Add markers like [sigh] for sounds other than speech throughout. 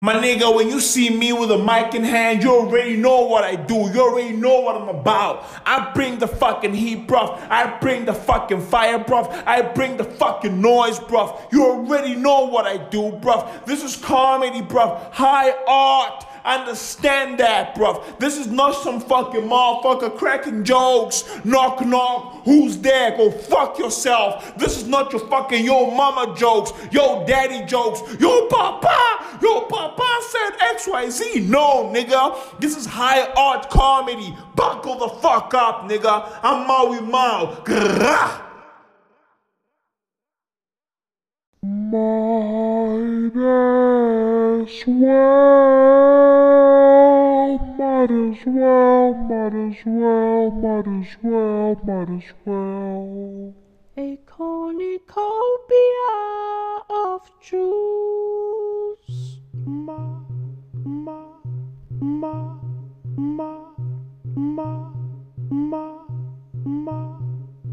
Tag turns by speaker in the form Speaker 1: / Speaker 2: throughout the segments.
Speaker 1: My nigga, when you see me with a mic in hand, you already know what I do. You already know what I'm about. I bring the fucking heat, bruv. I bring the fucking fire, bruv. I bring the fucking noise, bruv. You already know what I do, bruv. This is comedy, bruv. High art. Understand that, bruv. This is not some fucking motherfucker cracking jokes. Knock, knock. Who's there? Go fuck yourself. This is not your fucking yo mama jokes, yo daddy jokes, yo papa, yo papa said XYZ. No, nigga. This is high art comedy. Buckle the fuck up, nigga. I'm Maui Mao. Grrrah.
Speaker 2: Might as well, might as well, might as well, might as well, might as well.
Speaker 3: A cornucopia of juice.
Speaker 2: Ma, ma, ma, ma, ma, ma, ma,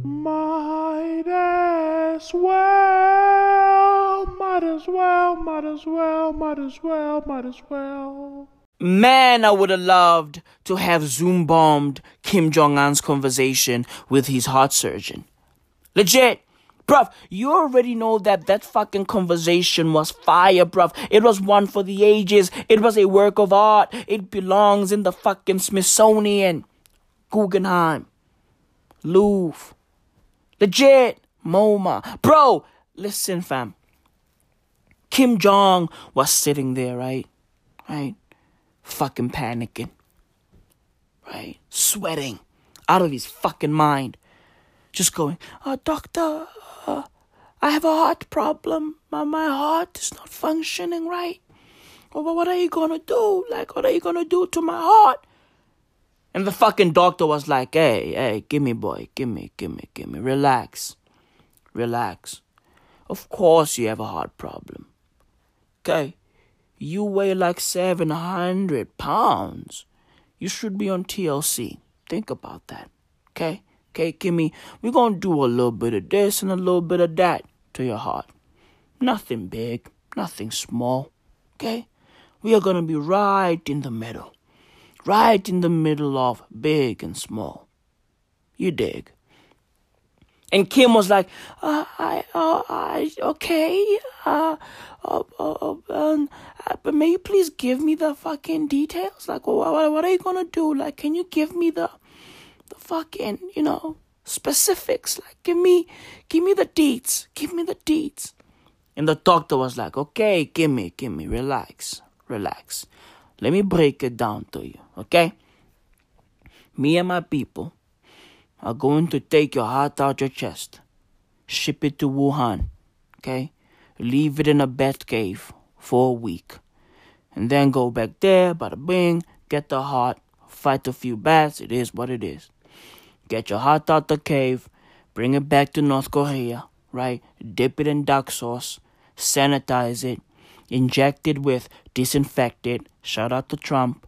Speaker 2: might as well, might as well, might as well, might as well, might as well.
Speaker 4: Man, I would have loved to have Zoom bombed Kim Jong un's conversation with his heart surgeon. Legit. Bruv, you already know that that fucking conversation was fire, bruv. It was one for the ages. It was a work of art. It belongs in the fucking Smithsonian, Guggenheim, Louvre. Legit. MoMA. Bro, listen, fam. Kim Jong was sitting there, right? Right? Fucking panicking. Right? Sweating. Out of his fucking mind. Just going, uh, doctor, uh, I have a heart problem. My, my heart is not functioning right. Well, what are you gonna do? Like, what are you gonna do to my heart? And the fucking doctor was like, hey, hey, give me, boy, give me, give me, give me, relax, relax. Of course you have a heart problem. Okay? You weigh like 700 pounds. You should be on TLC. Think about that. Okay? Okay, Kimmy, we're gonna do a little bit of this and a little bit of that to your heart. Nothing big, nothing small. Okay? We are gonna be right in the middle. Right in the middle of big and small. You dig? And Kim was like, uh, I, uh, I, okay, uh, uh, uh, um, uh, but may you please give me the fucking details? Like, what, what, are you gonna do? Like, can you give me the, the fucking, you know, specifics? Like, give me, give me the deeds, Give me the deeds. And the doctor was like, okay, give me, give me, relax, relax. Let me break it down to you, okay? Me and my people are going to take your heart out your chest, ship it to Wuhan, okay? Leave it in a bat cave for a week, and then go back there, bada bing, get the heart, fight a few bats, it is what it is. Get your heart out the cave, bring it back to North Korea, right? Dip it in duck sauce, sanitize it, inject it with disinfectant, shout out to Trump,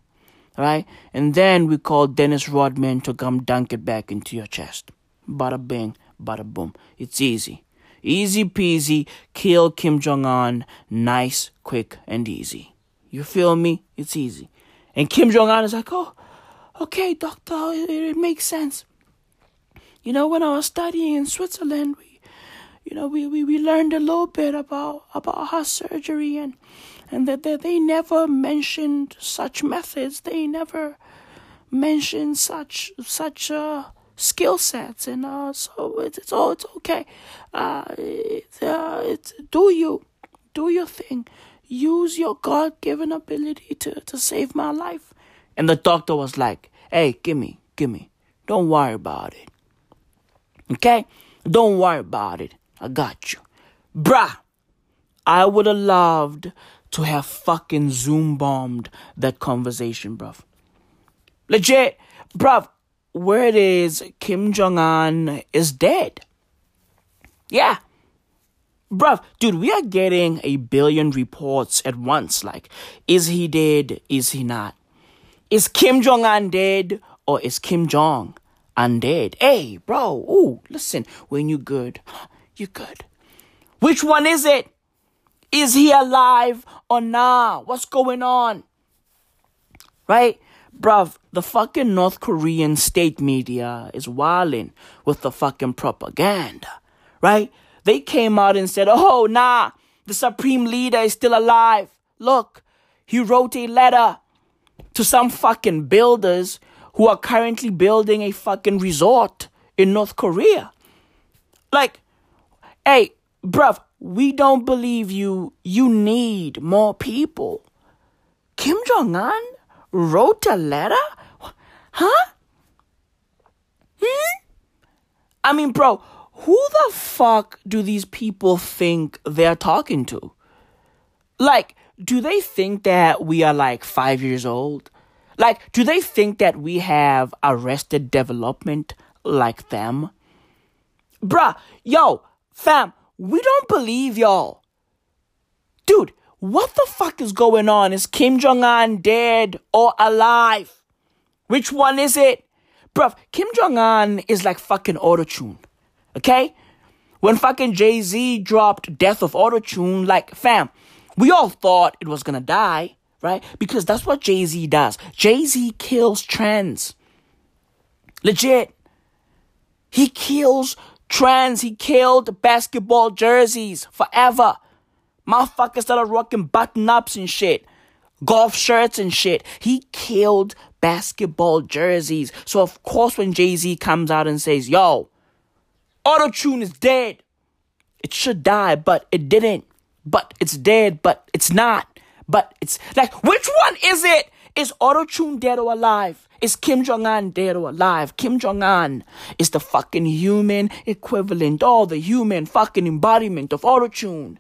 Speaker 4: right? And then we call Dennis Rodman to come dunk it back into your chest. Bada bing, bada boom. It's easy. Easy peasy, kill Kim Jong un, nice, quick, and easy. You feel me? It's easy. And Kim Jong un is like, oh, okay, doctor, it, it makes sense. You know, when I was studying in Switzerland, we, you know, we, we, we learned a little bit about about heart surgery and and that they, they never mentioned such methods. They never mentioned such such uh, skill sets, and uh, so it's it's all it's okay. Uh, it, uh, it's do you do your thing. Use your God given ability to to save my life. And the doctor was like, "Hey, gimme, gimme. Don't worry about it." Okay? Don't worry about it. I got you. Bruh, I would have loved to have fucking Zoom bombed that conversation, bruv. Legit, bruv, where it is, Kim Jong un is dead. Yeah. Bruv, dude, we are getting a billion reports at once. Like, is he dead? Is he not? Is Kim Jong un dead? Or is Kim Jong undead? Hey, bro, ooh, listen, when you good, you good. Which one is it? Is he alive or nah? What's going on? Right? Bruv, the fucking North Korean state media is wilding with the fucking propaganda. Right? They came out and said, oh, nah, the supreme leader is still alive. Look, he wrote a letter to some fucking builders who are currently building a fucking resort in North Korea. Like, hey, bruv, we don't believe you. You need more people. Kim Jong un wrote a letter? Huh? Hmm? I mean, bro, who the fuck do these people think they're talking to? Like, do they think that we are like five years old? Like, do they think that we have arrested development like them? Bruh, yo, fam, we don't believe y'all. Dude, what the fuck is going on? Is Kim Jong un dead or alive? Which one is it? Bruv, Kim Jong un is like fucking autotune. Okay? When fucking Jay Z dropped Death of Autotune, like, fam, we all thought it was gonna die, right? Because that's what Jay Z does. Jay Z kills trends. Legit. He kills trends. He killed basketball jerseys forever. Motherfuckers started rocking button ups and shit, golf shirts and shit. He killed basketball jerseys. So, of course, when Jay Z comes out and says, yo, Auto tune is dead, it should die, but it didn't. But it's dead, but it's not. But it's like, which one is it? Is Auto Tune dead or alive? Is Kim Jong un dead or alive? Kim Jong un is the fucking human equivalent, all the human fucking embodiment of Auto Tune.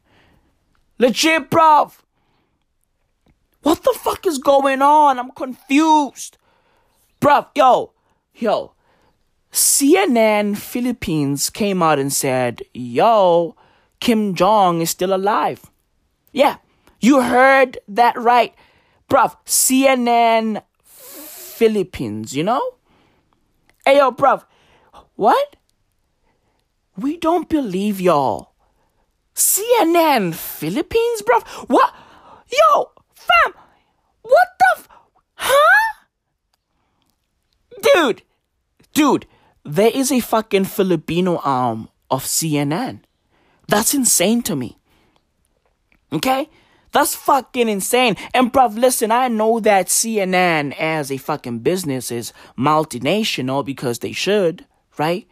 Speaker 4: Legit, bruv. What the fuck is going on? I'm confused. Bruv, yo, yo. CNN Philippines came out and said, yo, Kim Jong is still alive. Yeah, you heard that right. Bruv, CNN Philippines, you know? Hey, yo, bruv, what? We don't believe y'all. CNN Philippines, bruv? What? Yo, fam, what the f- Huh? Dude, dude, there is a fucking Filipino arm of CNN. That's insane to me. Okay? That's fucking insane. And bruv, listen, I know that CNN as a fucking business is multinational because they should, right?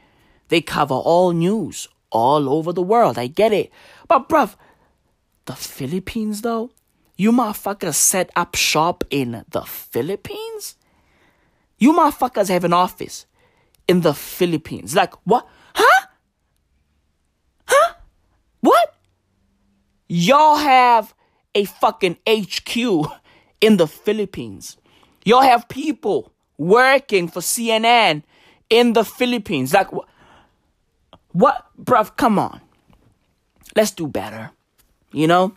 Speaker 4: They cover all news all over the world. I get it. But bruv, the Philippines though? You motherfuckers set up shop in the Philippines? You motherfuckers have an office in the Philippines. Like, what? Huh? Huh? What? Y'all have a fucking HQ in the Philippines. Y'all have people working for CNN in the Philippines. Like, what? What? Bruv, come on. Let's do better. You know?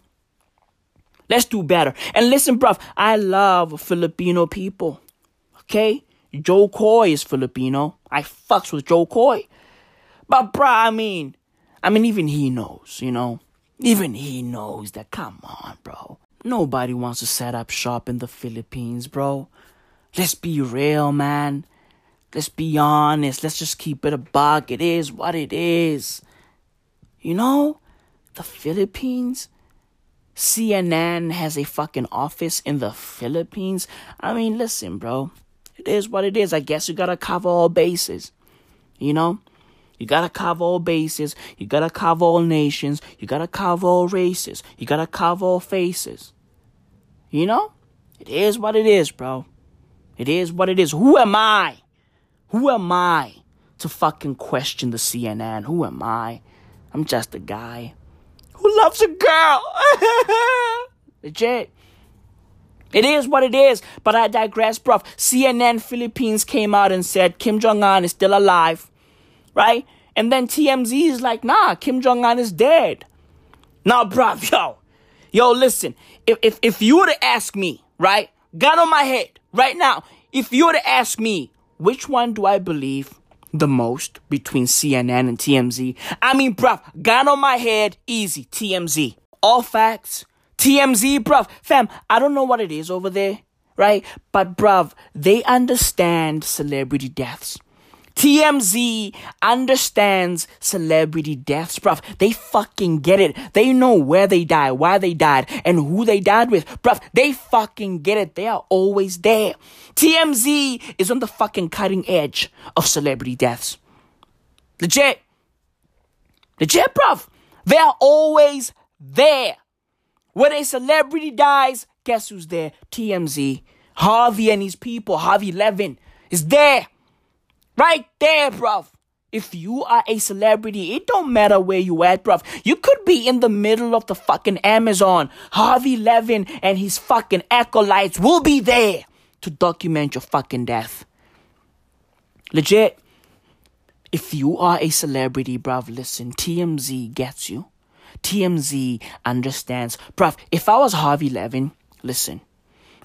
Speaker 4: Let's do better. And listen, bruv, I love Filipino people. Okay? Jo Koy is Filipino. I fucks with Jo Koy. But bruh, I mean, I mean, even he knows, you know? Even he knows that, come on, bro. Nobody wants to set up shop in the Philippines, bro. Let's be real, man. Let's be honest. Let's just keep it a buck. It is what it is. You know, the Philippines, CNN has a fucking office in the Philippines. I mean, listen, bro. It is what it is. I guess you gotta cover all bases. You know? You gotta cover all bases. You gotta cover all nations. You gotta cover all races. You gotta cover all faces. You know? It is what it is, bro. It is what it is. Who am I? Who am I to fucking question the CNN? Who am I? I'm just a guy who loves a girl. [laughs] Legit. It is what it is, but I digress, bruv. CNN Philippines came out and said Kim Jong un is still alive, right? And then TMZ is like, nah, Kim Jong un is dead. Now, bruv, yo, yo, listen. If, if, if you were to ask me, right, gun on my head, right now, if you were to ask me, which one do I believe the most between CNN and TMZ? I mean, bruv, gun on my head, easy, TMZ. All facts. TMZ, bruv. Fam, I don't know what it is over there, right? But, bruv, they understand celebrity deaths. TMZ understands celebrity deaths, bruv. They fucking get it. They know where they died, why they died, and who they died with. Bruv, they fucking get it. They are always there. TMZ is on the fucking cutting edge of celebrity deaths. Legit. Legit, bruv. They are always there. When a celebrity dies, guess who's there? TMZ. Harvey and his people, Harvey Levin, is there. Right there, bruv. If you are a celebrity, it don't matter where you at, bruv. You could be in the middle of the fucking Amazon. Harvey Levin and his fucking acolytes will be there to document your fucking death. Legit. If you are a celebrity, bruv, listen, TMZ gets you. TMZ understands. Bruv, if I was Harvey Levin, listen,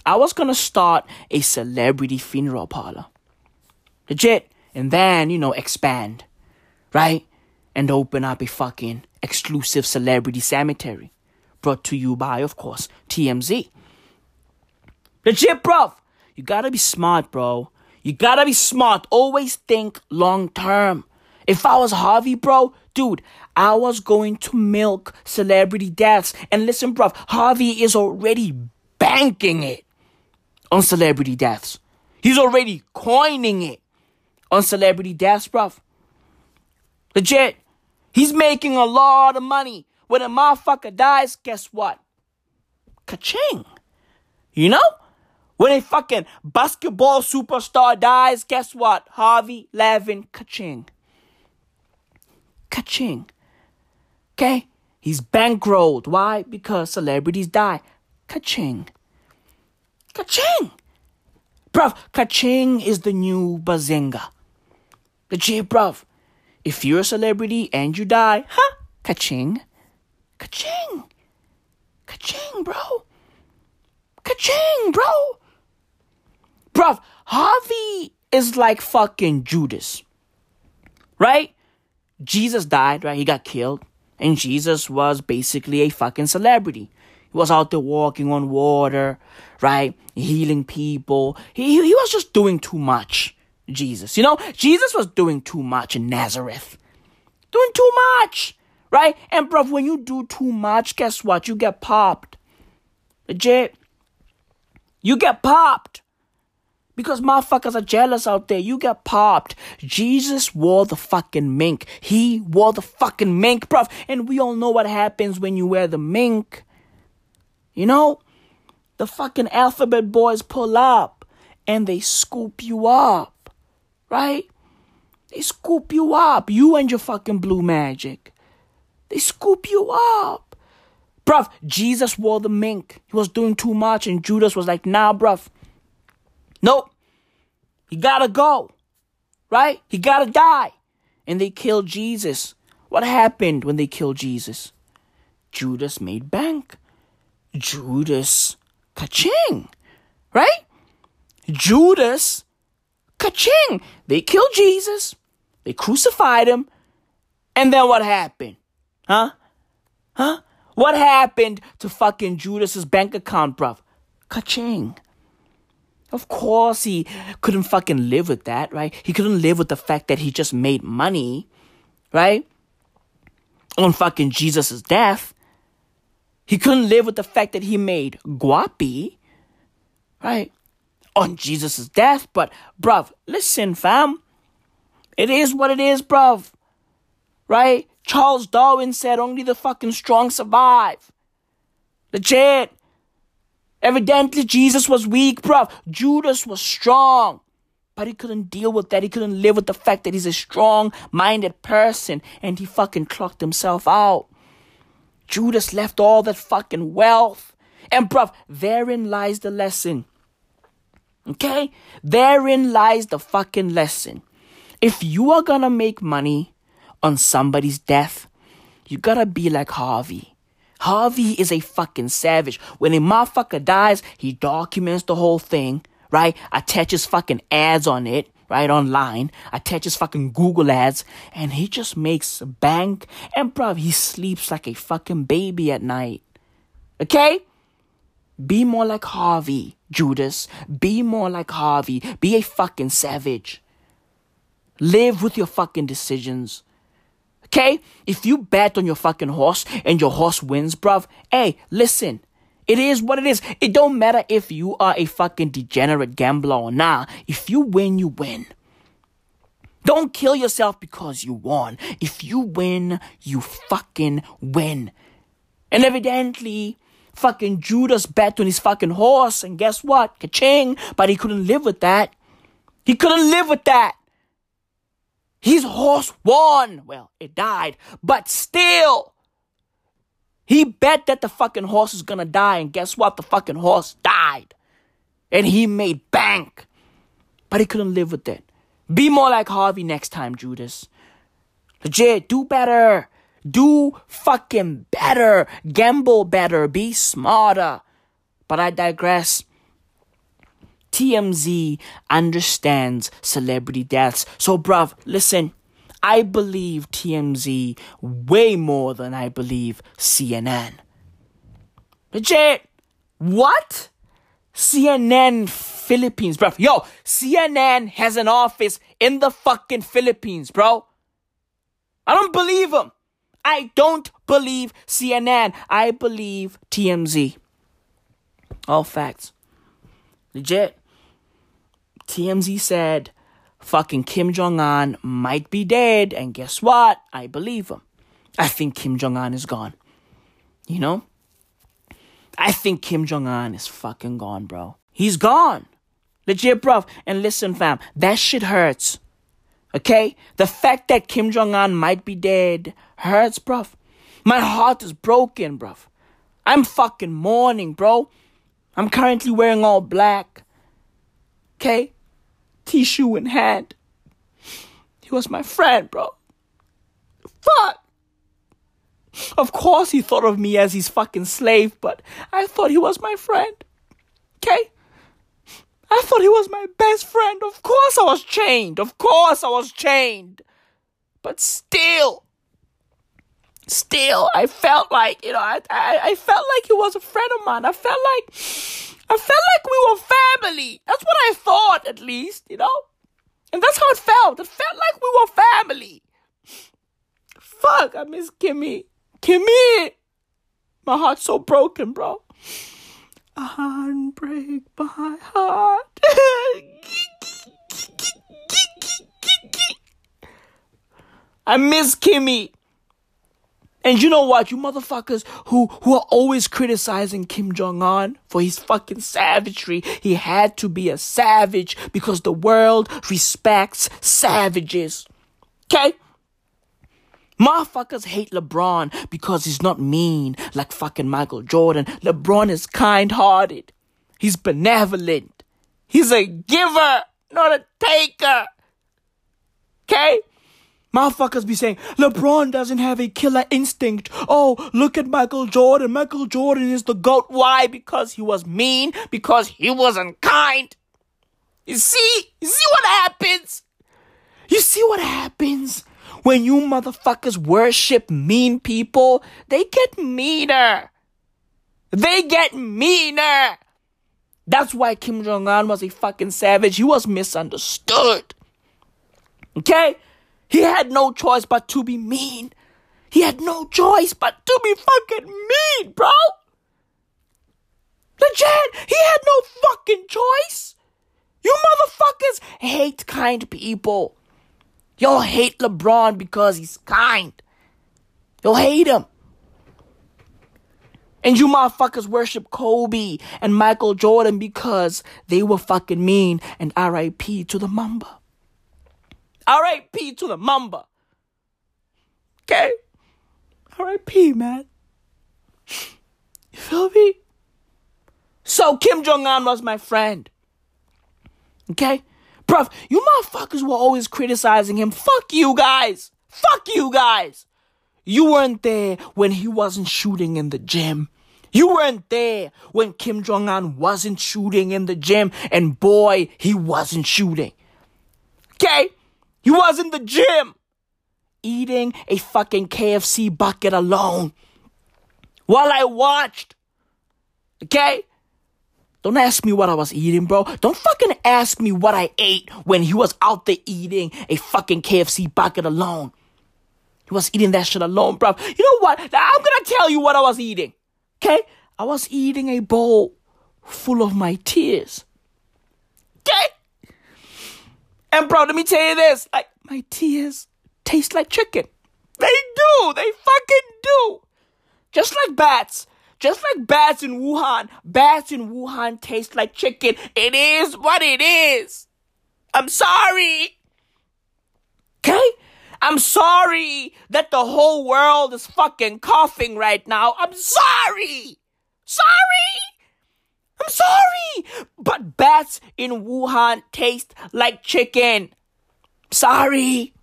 Speaker 4: I was gonna start a celebrity funeral parlor. Legit. And then, you know, expand. Right? And open up a fucking exclusive celebrity cemetery. Brought to you by, of course, TMZ. Legit, bro. You gotta be smart, bro. You gotta be smart. Always think long term. If I was Harvey, bro, dude, I was going to milk celebrity deaths. And listen, bro, Harvey is already banking it on celebrity deaths. He's already coining it on celebrity deaths, bruv. Legit. He's making a lot of money. When a motherfucker dies, guess what? Ka-ching. You know? When a fucking basketball superstar dies, guess what? Harvey Levin, ka-ching. Ka-ching. Okay? He's bankrolled. Why? Because celebrities die. Ka-ching. Ka-ching. Bruv, ka-ching is the new bazinga. Legit, bruv. If you're a celebrity and you die, huh? Ka-ching. Ka-ching. Ka-ching, bro. Ka-ching, bro. Bruv, Harvey is like fucking Judas. Right? Jesus died, right? He got killed. And Jesus was basically a fucking celebrity. He was out there walking on water, right? Healing people. He, he was just doing too much. Jesus. You know, Jesus was doing too much in Nazareth. Doing too much. Right? And bruv, when you do too much, guess what? You get popped. Legit. You get popped. Because motherfuckers are jealous out there. You get popped. Jesus wore the fucking mink. He wore the fucking mink, bruv. And we all know what happens when you wear the mink. You know? The fucking alphabet boys pull up and they scoop you up. Right? They scoop you up. You and your fucking blue magic. They scoop you up. Bruv, Jesus wore the mink. He was doing too much, and Judas was like, nah, bruv. Nope. He gotta go. Right? He gotta die. And they killed Jesus. What happened when they killed Jesus? Judas made bank. Judas, ka-ching. Right? Judas, ka-ching. They killed Jesus. They crucified him. And then what happened? Huh? Huh? What happened to fucking Judas's bank account, bruv? Ka-ching. Of course, he couldn't fucking live with that, right? He couldn't live with the fact that he just made money, right? On fucking Jesus' death. He couldn't live with the fact that he made guapi, right? On Jesus' death. But, bruv, listen, fam. It is what it is, bruv. Right? Charles Darwin said only the fucking strong survive. Legit. Evidently, Jesus was weak, bruv. Judas was strong. But he couldn't deal with that. He couldn't live with the fact that he's a strong minded person and he fucking clocked himself out. Judas left all that fucking wealth. And, bruv, therein lies the lesson. Okay? Therein lies the fucking lesson. If you are gonna make money on somebody's death, you gotta be like Harvey. Harvey is a fucking savage. When a motherfucker dies, he documents the whole thing, right? Attaches fucking ads on it, right? Online. Attaches fucking Google ads. And he just makes bank. And bruv, he sleeps like a fucking baby at night. Okay? Be more like Harvey, Judas. Be more like Harvey. Be a fucking savage. Live with your fucking decisions. Okay? If you bet on your fucking horse and your horse wins, bruv, hey, listen. It is what it is. It don't matter if you are a fucking degenerate gambler or not. If you win, you win. Don't kill yourself because you won. If you win, you fucking win. And evidently, fucking Judas bet on his fucking horse, and guess what? Ka-ching! But he couldn't live with that. He couldn't live with that. His horse won. Well, it died, but still. He bet that the fucking horse is gonna die, and guess what? The fucking horse died. And he made bank. But he couldn't live with it. Be more like Harvey next time, Judas. Legit, do better. Do fucking better. Gamble better. Be smarter. But I digress. TMZ understands celebrity deaths. So, bruv, listen. I believe TMZ way more than I believe CNN. Legit. What? CNN Philippines, bro. Yo, CNN has an office in the fucking Philippines, bro. I don't believe them. I don't believe CNN. I believe TMZ. All facts. Legit. TMZ said fucking Kim Jong un might be dead, and guess what? I believe him. I think Kim Jong un is gone. You know? I think Kim Jong un is fucking gone, bro. He's gone. Legit, bro. And listen, fam, that shit hurts. Okay? The fact that Kim Jong un might be dead hurts, bro. My heart is broken, bro. I'm fucking mourning, bro. I'm currently wearing all black. Okay? Tissue in hand. He was my friend, bro. Fuck! Of course he thought of me as his fucking slave, but I thought he was my friend. Okay? I thought he was my best friend. Of course I was chained. Of course I was chained. But still, still, I felt like, you know, I, I, I felt like he was a friend of mine. I felt like, I felt like we were family. That's what I thought, at least, you know? And that's how it felt. It felt like we were family. Fuck, I miss Kimmy. Kimmy! My heart's so broken, bro. Unbreak my heart. I miss Kimmy. And you know what, you motherfuckers who, who are always criticizing Kim Jong Un for his fucking savagery. He had to be a savage because the world respects savages. Okay? Motherfuckers hate LeBron because he's not mean like fucking Michael Jordan. LeBron is kind hearted. He's benevolent. He's a giver, not a taker. Okay? Motherfuckers be saying, LeBron doesn't have a killer instinct. Oh, look at Michael Jordan. Michael Jordan is the GOAT. Why? Because he was mean, because he wasn't kind. You see? You see what happens? You see what happens? When you motherfuckers worship mean people, they get meaner. They get meaner. That's why Kim Jong un was a fucking savage. He was misunderstood. Okay? He had no choice but to be mean. He had no choice but to be fucking mean, bro. Legit, he had no fucking choice. You motherfuckers hate kind people. Y'all hate LeBron because he's kind. You'll hate him. And you motherfuckers worship Kobe and Michael Jordan because they were fucking mean and RIP to the Mamba. RIP to the Mamba. Okay? RIP, man. You feel me? So Kim Jong un was my friend. Okay? Bruv, you motherfuckers were always criticizing him. Fuck you guys. Fuck you guys. You weren't there when he wasn't shooting in the gym. You weren't there when Kim Jong un wasn't shooting in the gym, and boy, he wasn't shooting. Okay? He was in the gym eating a fucking KFC bucket alone while I watched Okay? Don't ask me what I was eating, bro. Don't fucking ask me what I ate when he was out there eating a fucking KFC bucket alone. He was eating that shit alone, bro. You know what? I'm gonna tell you what I was eating. Okay? I was eating a bowl full of my tears. Okay? And bro, let me tell you this. Like, my tears taste like chicken. They do. They fucking do. Just like bats. Just like bats in Wuhan. Bats in Wuhan taste like chicken. It is what it is. I'm sorry. Okay? I'm sorry that the whole world is fucking coughing right now. I'm sorry. Sorry. I'm sorry. But bats in Wuhan taste like chicken. Sorry.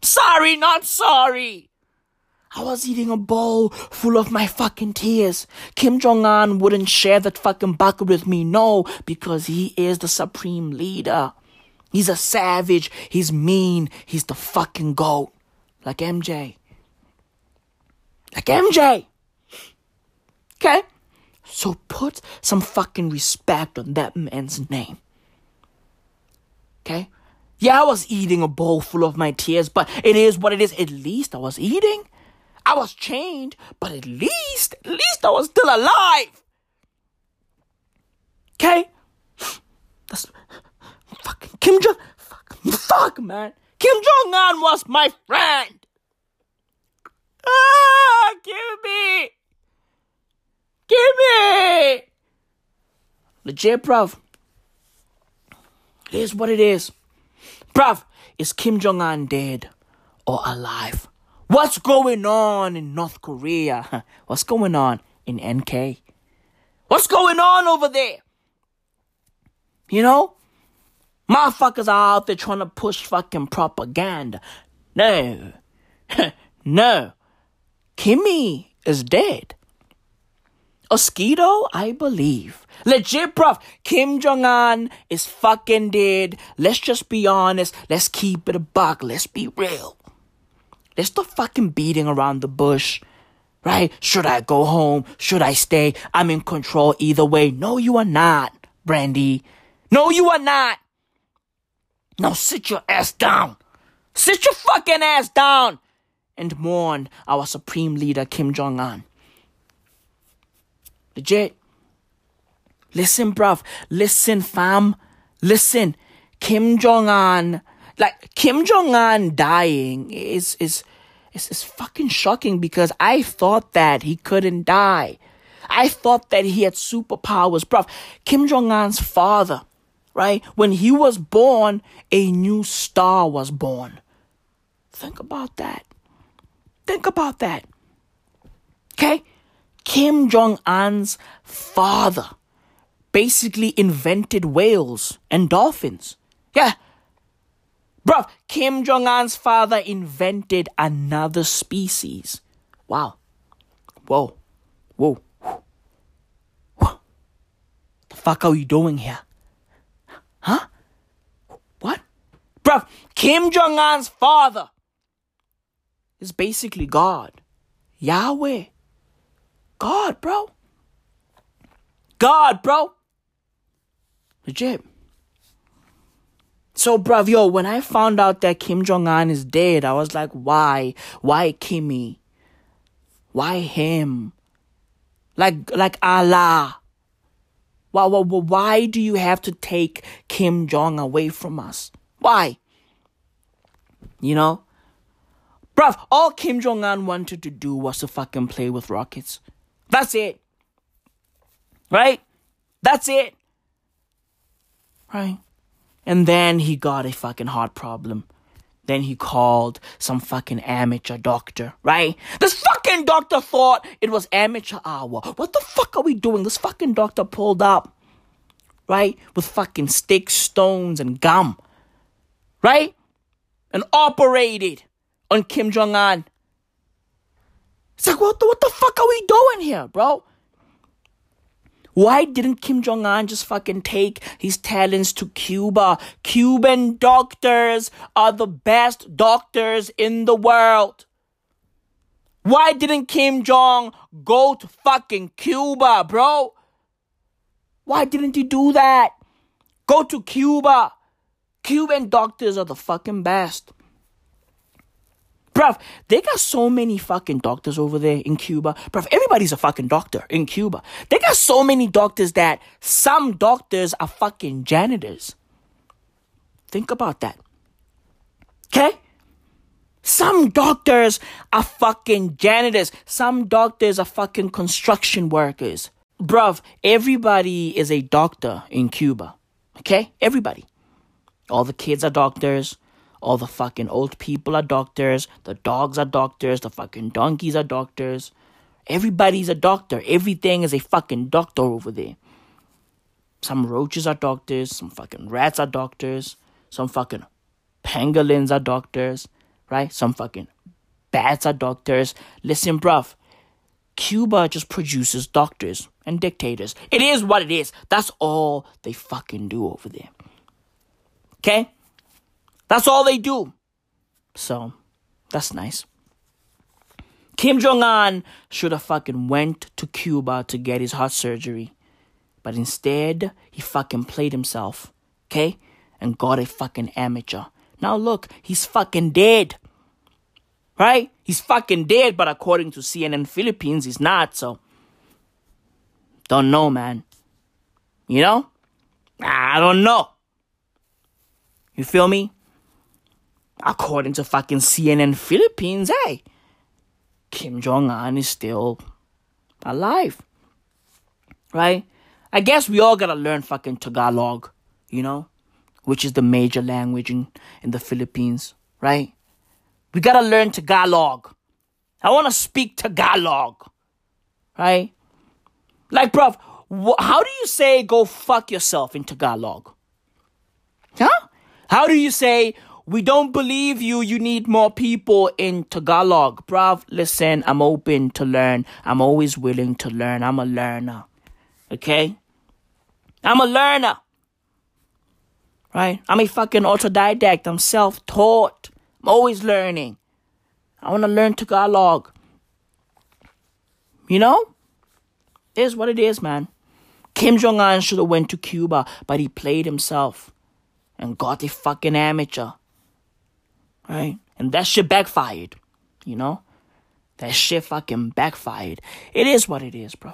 Speaker 4: Sorry, not sorry. I was eating a bowl full of my fucking tears. Kim Jong Un wouldn't share that fucking bucket with me, no, because he is the supreme leader. He's a savage. He's mean. He's the fucking goat. Like MJ. Like MJ. Okay? So put some fucking respect on that man's name. Okay? Yeah, I was eating a bowl full of my tears, but it is what it is. At least I was eating. I was chained, but at least, at least I was still alive. Okay? That's fucking Kim Jong. Fuck, fuck, man. Kim Jong Un was my friend. Ah, give me. Give me. Legit, bruv. Here's what it is. Bruv, is Kim Jong Un dead or alive? What's going on in North Korea? [laughs] What's going on in NK? What's going on over there? You know? Motherfuckers are out there trying to push fucking propaganda. No. [laughs] no. Kimmy is dead. Oskido, I believe. Legit, bruv. Kim Jong Un is fucking dead. Let's just be honest. Let's keep it a buck. Let's be real. Let's stop fucking beating around the bush. Right? Should I go home? Should I stay? I'm in control either way. No, you are not, Brandy. No, you are not. Now sit your ass down. Sit your fucking ass down and mourn our supreme leader, Kim Jong Un. Legit. Listen, bruv. Listen, fam. Listen. Kim Jong Un, like Kim Jong Un dying is is is is fucking shocking because I thought that he couldn't die. I thought that he had superpowers, bruv. Kim Jong Un's father, right? When he was born, a new star was born. Think about that. Think about that. Okay? Kim Jong Un's father basically invented whales and dolphins. Yeah. Bruv, Kim Jong Un's father invented another species. Wow. Whoa. Whoa. Whoa. The fuck are you doing here? Huh? What? Bruv, Kim Jong Un's father is basically God. Yahweh. God, bro. God, bro. Legit. So, bruv, yo, when I found out that Kim Jong Un is dead, I was like, why? Why Kimmy? Why him? Like, like Allah. Why, why, why do you have to take Kim Jong away from us? Why? You know? Bruv, all Kim Jong Un wanted to do was to fucking play with rockets. That's it. Right? That's it. Right? And then he got a fucking heart problem. Then he called some fucking amateur doctor, right? This fucking doctor thought it was amateur hour. What the fuck are we doing? This fucking doctor pulled up, right? With fucking sticks, stones, and gum, right? And operated on Kim Jong Un. It's like, what the, what the fuck are we doing here, bro? Why didn't Kim Jong Un just fucking take his talents to Cuba? Cuban doctors are the best doctors in the world. Why didn't Kim Jong go to fucking Cuba, bro? Why didn't he do that? Go to Cuba. Cuban doctors are the fucking best. Bruv, they got so many fucking doctors over there in Cuba. Bruv, everybody's a fucking doctor in Cuba. They got so many doctors that some doctors are fucking janitors. Think about that. Okay? Some doctors are fucking janitors. Some doctors are fucking construction workers. Bruv, everybody is a doctor in Cuba. Okay? Everybody. All the kids are doctors. All the fucking old people are doctors. The dogs are doctors. The fucking donkeys are doctors. Everybody's a doctor. Everything is a fucking doctor over there. Some roaches are doctors. Some fucking rats are doctors. Some fucking pangolins are doctors. Right? Some fucking bats are doctors. Listen, bruv. Cuba just produces doctors and dictators. It is what it is. That's all they fucking do over there. Okay? That's all they do. So, that's nice. Kim Jong Un should have fucking went to Cuba to get his heart surgery. But instead, he fucking played himself. Okay? And got a fucking amateur. Now look, he's fucking dead. Right? He's fucking dead, but according to CNN Philippines, he's not, so. Don't know, man. You know? I don't know. You feel me? According to fucking CNN Philippines, hey, Kim Jong un is still alive. Right? I guess we all gotta learn fucking Tagalog, you know? Which is the major language in, in the Philippines, right? We gotta learn Tagalog. I wanna speak Tagalog, right? Like, bruv, wh- how do you say go fuck yourself in Tagalog? Huh? How do you say we don't believe you, you need more people in Tagalog? Bruv, listen, I'm open to learn. I'm always willing to learn. I'm a learner. Okay? I'm a learner. Right? I'm a fucking autodidact. I'm self taught. I'm always learning. I want to learn Tagalog. You know? It is what it is, man. Kim Jong Un should have went to Cuba, but he played himself and got a fucking amateur. Right? And that shit backfired. You know? That shit fucking backfired. It is what it is, bro.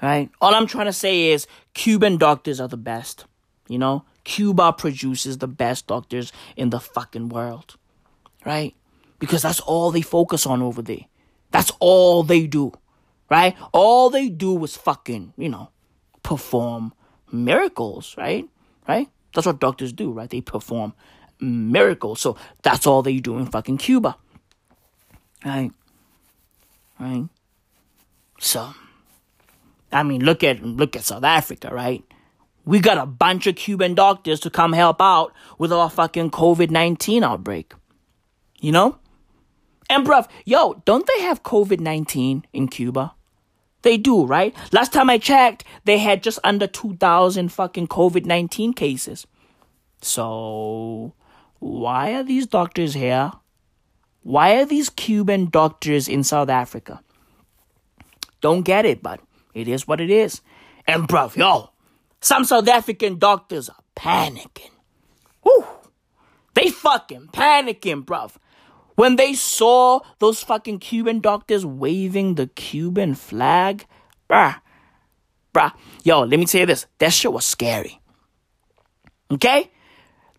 Speaker 4: Right? All I'm trying to say is Cuban doctors are the best. You know? Cuba produces the best doctors in the fucking world. Right? Because that's all they focus on over there. That's all they do right? All they do is fucking, you know, perform miracles, right? Right? That's what doctors do, right? They perform miracles. So that's all they do in fucking Cuba. Right? Right? So I mean look at look at South Africa, right? We got a bunch of Cuban doctors to come help out with our fucking COVID 19 outbreak. You know? And bruv, yo, don't they have COVID 19 in Cuba? They do, right? Last time I checked, they had just under 2,000 fucking COVID 19 cases. So, why are these doctors here? Why are these Cuban doctors in South Africa? Don't get it, but it is what it is. And, bruv, yo, some South African doctors are panicking. Whew. They fucking panicking, bruv. When they saw those fucking Cuban doctors waving the Cuban flag, bruh, bruh, yo, let me tell you this. That shit was scary. Okay?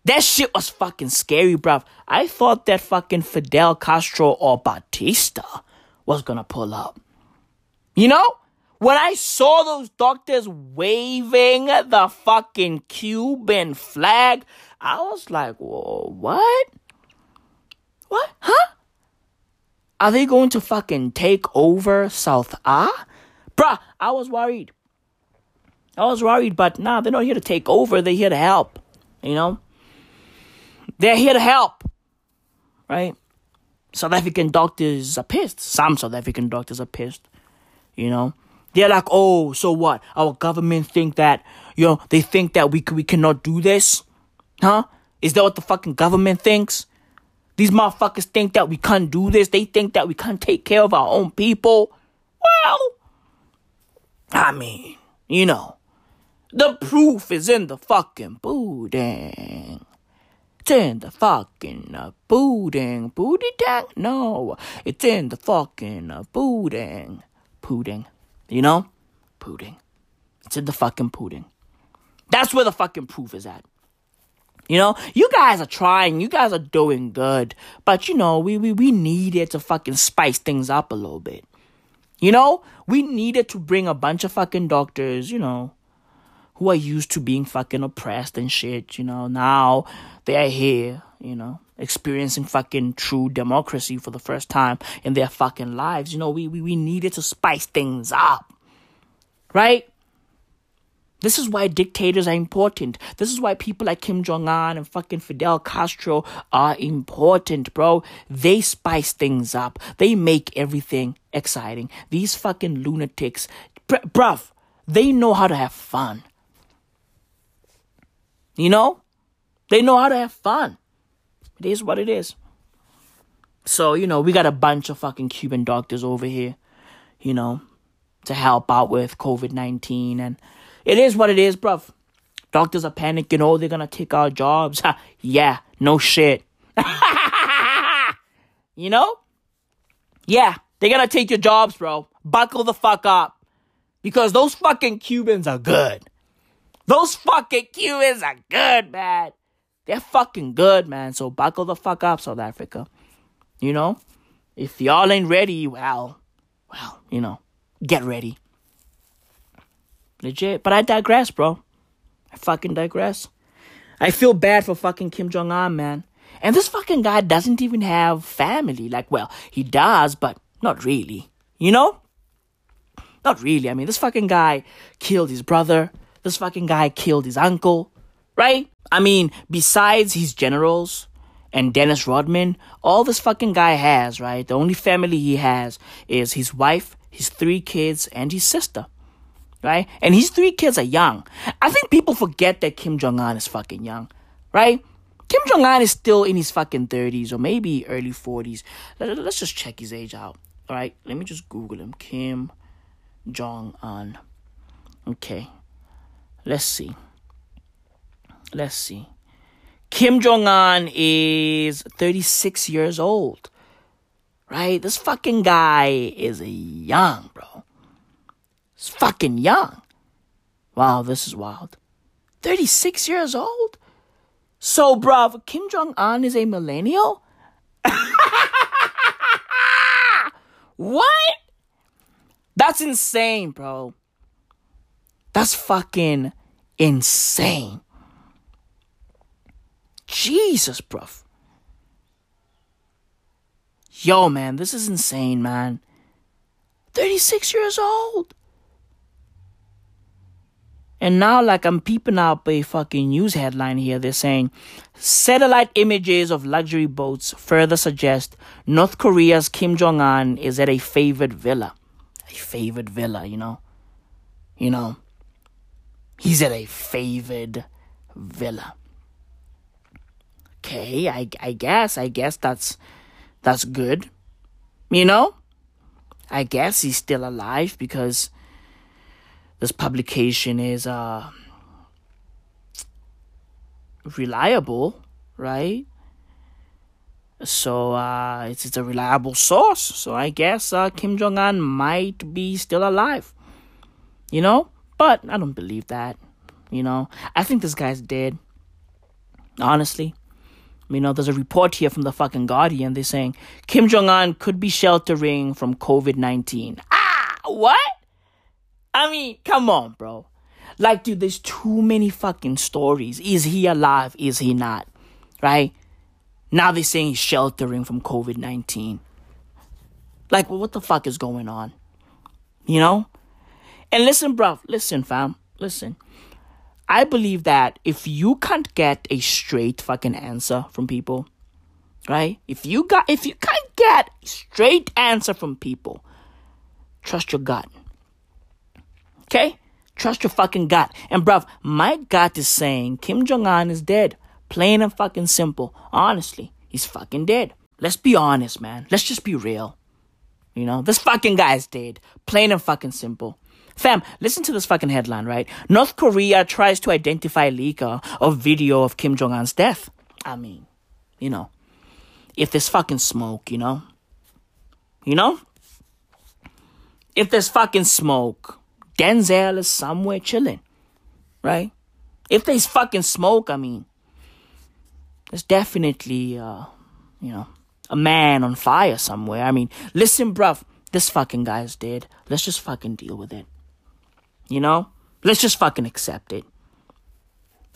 Speaker 4: That shit was fucking scary, bruv. I thought that fucking Fidel Castro or Batista was gonna pull up. You know? When I saw those doctors waving the fucking Cuban flag, I was like, whoa, what? What? Huh? Are they going to fucking take over South Ah? Bruh, I was worried. I was worried, but nah, they're not here to take over. They're here to help. You know? They're here to help. Right? South African doctors are pissed. Some South African doctors are pissed. You know? They're like, oh, so what? Our government think that, you know, they think that we we cannot do this? Huh? Is that what the fucking government thinks? These motherfuckers think that we can't do this. They think that we can't take care of our own people. Well, I mean, you know, the proof is in the fucking pudding. It's in the fucking uh, pudding. Booty dang? No, it's in the fucking uh, pudding. Pudding. You know? Pudding. It's in the fucking pudding. That's where the fucking proof is at. You know, you guys are trying, you guys are doing good, but you know, we, we, we needed to fucking spice things up a little bit. You know, we needed to bring a bunch of fucking doctors, you know, who are used to being fucking oppressed and shit, you know. Now they are here, you know, experiencing fucking true democracy for the first time in their fucking lives. You know, we, we, we needed to spice things up. Right? This is why dictators are important. This is why people like Kim Jong un and fucking Fidel Castro are important, bro. They spice things up, they make everything exciting. These fucking lunatics, br- bruv, they know how to have fun. You know? They know how to have fun. It is what it is. So, you know, we got a bunch of fucking Cuban doctors over here, you know, to help out with COVID 19 and it is what it is, bruv. Doctors are panicking. Oh, they're gonna take our jobs. [laughs] yeah, no shit. [laughs] you know? Yeah, they're gonna take your jobs, bro. Buckle the fuck up. Because those fucking Cubans are good. Those fucking Cubans are good, man. They're fucking good, man. So buckle the fuck up, South Africa. You know? If y'all ain't ready, well, well, you know, get ready. Legit. But I digress, bro. I fucking digress. I feel bad for fucking Kim Jong un, man. And this fucking guy doesn't even have family. Like, well, he does, but not really. You know? Not really. I mean, this fucking guy killed his brother. This fucking guy killed his uncle. Right? I mean, besides his generals and Dennis Rodman, all this fucking guy has, right? The only family he has is his wife, his three kids, and his sister right? And his three kids are young. I think people forget that Kim Jong Un is fucking young, right? Kim Jong Un is still in his fucking 30s or maybe early 40s. Let's just check his age out. All right, let me just Google him. Kim Jong Un. Okay, let's see. Let's see. Kim Jong Un is 36 years old. Right? This fucking guy is young, bro. He's fucking young. Wow, this is wild. 36 years old? So, bruv, Kim Jong un is a millennial? [laughs] what? That's insane, bro. That's fucking insane. Jesus, bruv. Yo, man, this is insane, man. 36 years old. And now, like, I'm peeping out a fucking news headline here. They're saying satellite images of luxury boats further suggest North Korea's Kim Jong un is at a favored villa. A favored villa, you know? You know? He's at a favored villa. Okay, I, I guess, I guess that's, that's good. You know? I guess he's still alive because this publication is uh, reliable, right? So uh, it's it's a reliable source. So I guess uh, Kim Jong Un might be still alive, you know. But I don't believe that. You know, I think this guy's dead. Honestly, you know, there's a report here from the fucking Guardian. They're saying Kim Jong Un could be sheltering from COVID nineteen. Ah, what? I mean, come on, bro. Like, dude, there's too many fucking stories. Is he alive? Is he not? Right? Now they're saying he's sheltering from COVID 19. Like, well, what the fuck is going on? You know? And listen, bro, listen, fam, listen. I believe that if you can't get a straight fucking answer from people, right? If you got if you can't get straight answer from people, trust your gut. Okay? Trust your fucking gut. And bruv, my gut is saying Kim Jong un is dead. Plain and fucking simple. Honestly. He's fucking dead. Let's be honest, man. Let's just be real. You know, this fucking guy's dead. Plain and fucking simple. Fam, listen to this fucking headline, right? North Korea tries to identify leaker of video of Kim Jong Un's death. I mean, you know, if there's fucking smoke, you know? You know? If there's fucking smoke, Denzel is somewhere chilling, right? If there's fucking smoke, I mean, there's definitely, uh, you know, a man on fire somewhere. I mean, listen, bruv, this fucking guy's dead. Let's just fucking deal with it. You know? Let's just fucking accept it.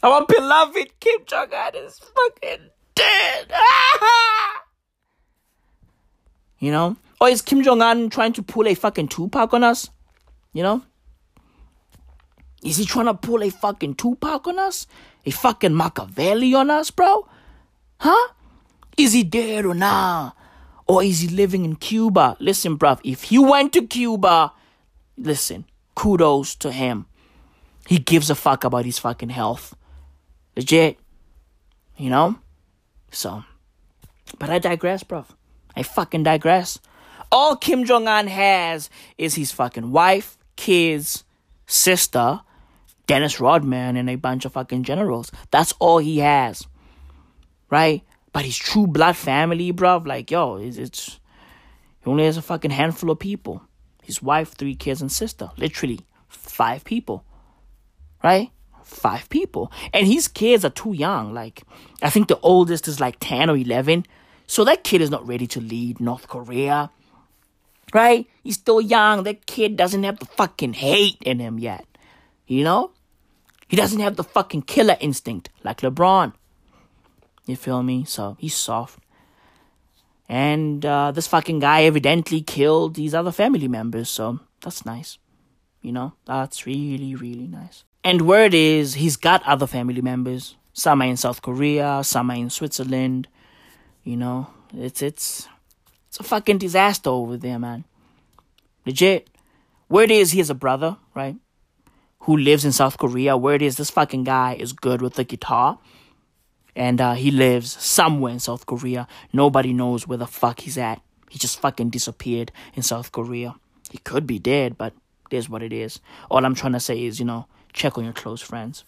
Speaker 4: Oh, Our beloved Kim Jong Un is fucking dead. [laughs] you know? Or is Kim Jong Un trying to pull a fucking Tupac on us? You know? Is he trying to pull a fucking Tupac on us? A fucking Machiavelli on us, bro? Huh? Is he dead or nah? Or is he living in Cuba? Listen, bruv, if he went to Cuba, listen, kudos to him. He gives a fuck about his fucking health. Legit. You know? So. But I digress, bruv. I fucking digress. All Kim Jong un has is his fucking wife, kids, sister, Dennis Rodman, and a bunch of fucking generals. That's all he has. Right? But his true blood family, bruv, like, yo, it's, it's he only has a fucking handful of people. His wife, three kids, and sister. Literally, five people. Right? Five people. And his kids are too young. Like, I think the oldest is like 10 or 11. So that kid is not ready to lead North Korea. Right? He's still young. That kid doesn't have the fucking hate in him yet. You know? He doesn't have the fucking killer instinct like LeBron. You feel me? So he's soft. And uh, this fucking guy evidently killed these other family members, so that's nice. You know, that's really, really nice. And word is he's got other family members. Some are in South Korea, some are in Switzerland. You know, it's it's it's a fucking disaster over there, man. Legit. Word is he has a brother, right? Who lives in South Korea. Word is this fucking guy is good with the guitar and uh, he lives somewhere in South Korea. Nobody knows where the fuck he's at. He just fucking disappeared in South Korea. He could be dead, but is what it is. All I'm trying to say is, you know, check on your close friends.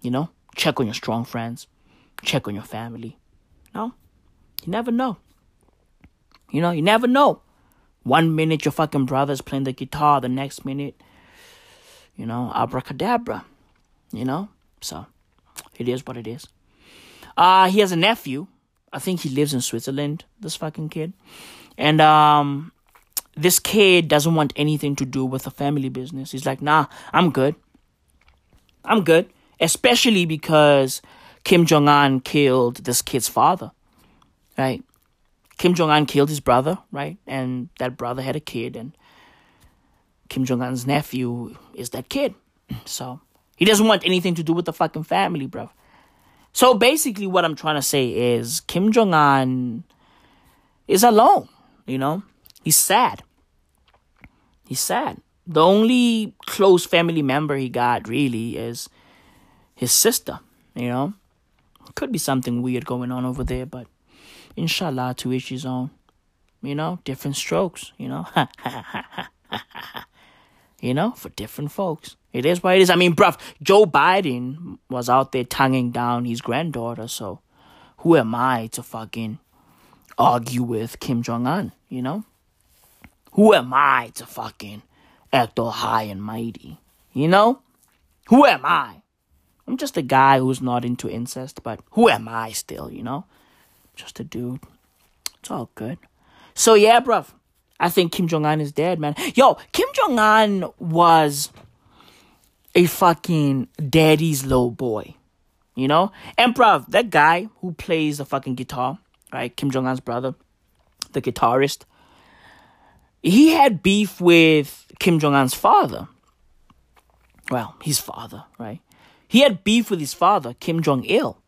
Speaker 4: You know, check on your strong friends. Check on your family. No, you never know. You know, you never know. One minute your fucking brother's playing the guitar, the next minute, you know, abracadabra. You know, so it is what it is. Uh, he has a nephew. I think he lives in Switzerland, this fucking kid. And um, this kid doesn't want anything to do with the family business. He's like, nah, I'm good. I'm good. Especially because Kim Jong un killed this kid's father, right? Kim Jong un killed his brother, right? And that brother had a kid, and Kim Jong un's nephew is that kid. So he doesn't want anything to do with the fucking family, bro. So basically, what I'm trying to say is Kim Jong un is alone. You know, he's sad. He's sad. The only close family member he got really is his sister. You know, could be something weird going on over there, but inshallah, to each his own. You know, different strokes. You know, [laughs] you know, for different folks. It is what it is. I mean, bruv, Joe Biden was out there tonguing down his granddaughter, so who am I to fucking argue with Kim Jong un, you know? Who am I to fucking act all high and mighty, you know? Who am I? I'm just a guy who's not into incest, but who am I still, you know? Just a dude. It's all good. So yeah, bruv, I think Kim Jong un is dead, man. Yo, Kim Jong un was a fucking daddy's little boy. You know? And bruv, that guy who plays the fucking guitar, right? Kim Jong Un's brother, the guitarist, he had beef with Kim Jong Un's father. Well, his father, right? He had beef with his father, Kim Jong il,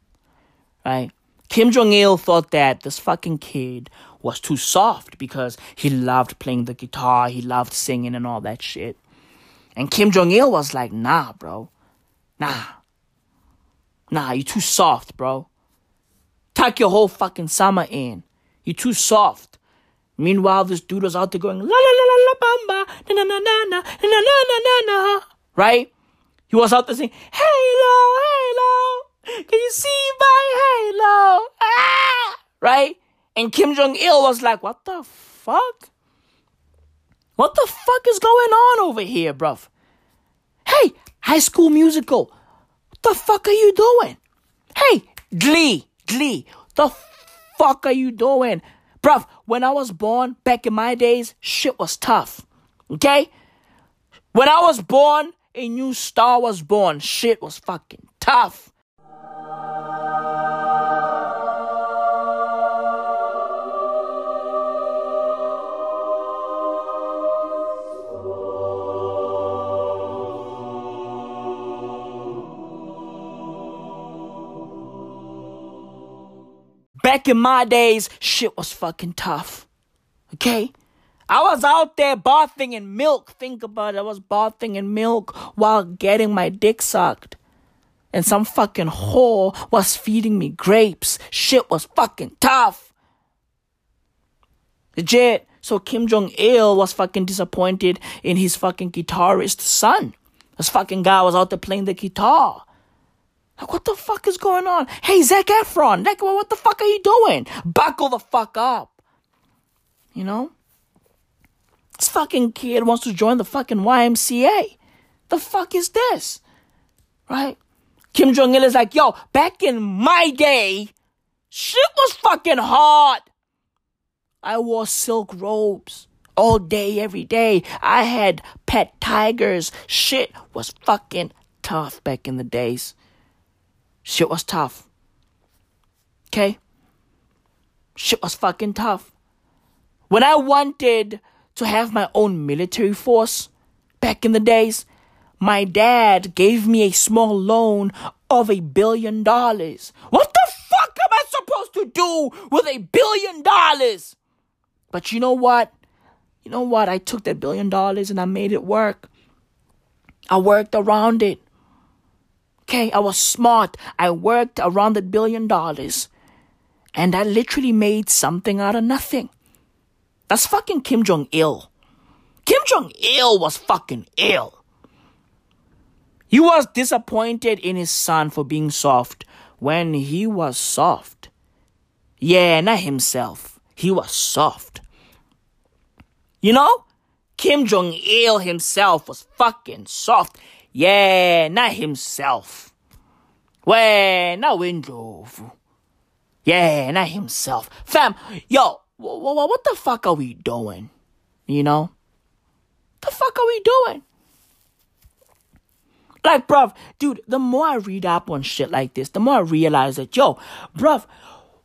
Speaker 4: right? Kim Jong il thought that this fucking kid was too soft because he loved playing the guitar, he loved singing and all that shit. And Kim Jong il was like, nah, bro. Nah. Nah, you're too soft, bro. Tuck your whole fucking summer in. You're too soft. Meanwhile, this dude was out there going, la la la la la bamba, na na na na na, na na na na na. Right? He was out there saying, Halo, Halo, can you see my Halo? Ah! Right? And Kim Jong Il was like, "What the fuck? What the fuck is going on over here, bruv? Hey, High School Musical, what the fuck are you doing? Hey, Glee, Glee, the fuck are you doing? Bruv, when I was born, back in my days, shit was tough. Okay? When I was born, a new star was born. Shit was fucking tough. Back in my days, shit was fucking tough. Okay? I was out there bathing in milk. Think about it. I was bathing in milk while getting my dick sucked. And some fucking whore was feeding me grapes. Shit was fucking tough. Legit. So Kim Jong Il was fucking disappointed in his fucking guitarist son. This fucking guy was out there playing the guitar. Like, what the fuck is going on? Hey, Zac Efron, like, what the fuck are you doing? Buckle the fuck up. You know? This fucking kid wants to join the fucking YMCA. The fuck is this? Right? Kim Jong Il is like, yo, back in my day, shit was fucking hard. I wore silk robes all day, every day. I had pet tigers. Shit was fucking tough back in the days. Shit was tough. Okay? Shit was fucking tough. When I wanted to have my own military force back in the days, my dad gave me a small loan of a billion dollars. What the fuck am I supposed to do with a billion dollars? But you know what? You know what? I took that billion dollars and I made it work. I worked around it. Okay, I was smart. I worked around that billion dollars. And I literally made something out of nothing. That's fucking Kim Jong il. Kim Jong il was fucking ill. He was disappointed in his son for being soft when he was soft. Yeah, not himself. He was soft. You know? Kim Jong il himself was fucking soft. Yeah, not himself. Windrove. Yeah, not himself. Fam, yo, what the fuck are we doing? You know? The fuck are we doing? Like, bruv, dude, the more I read up on shit like this, the more I realize that, yo, bruv,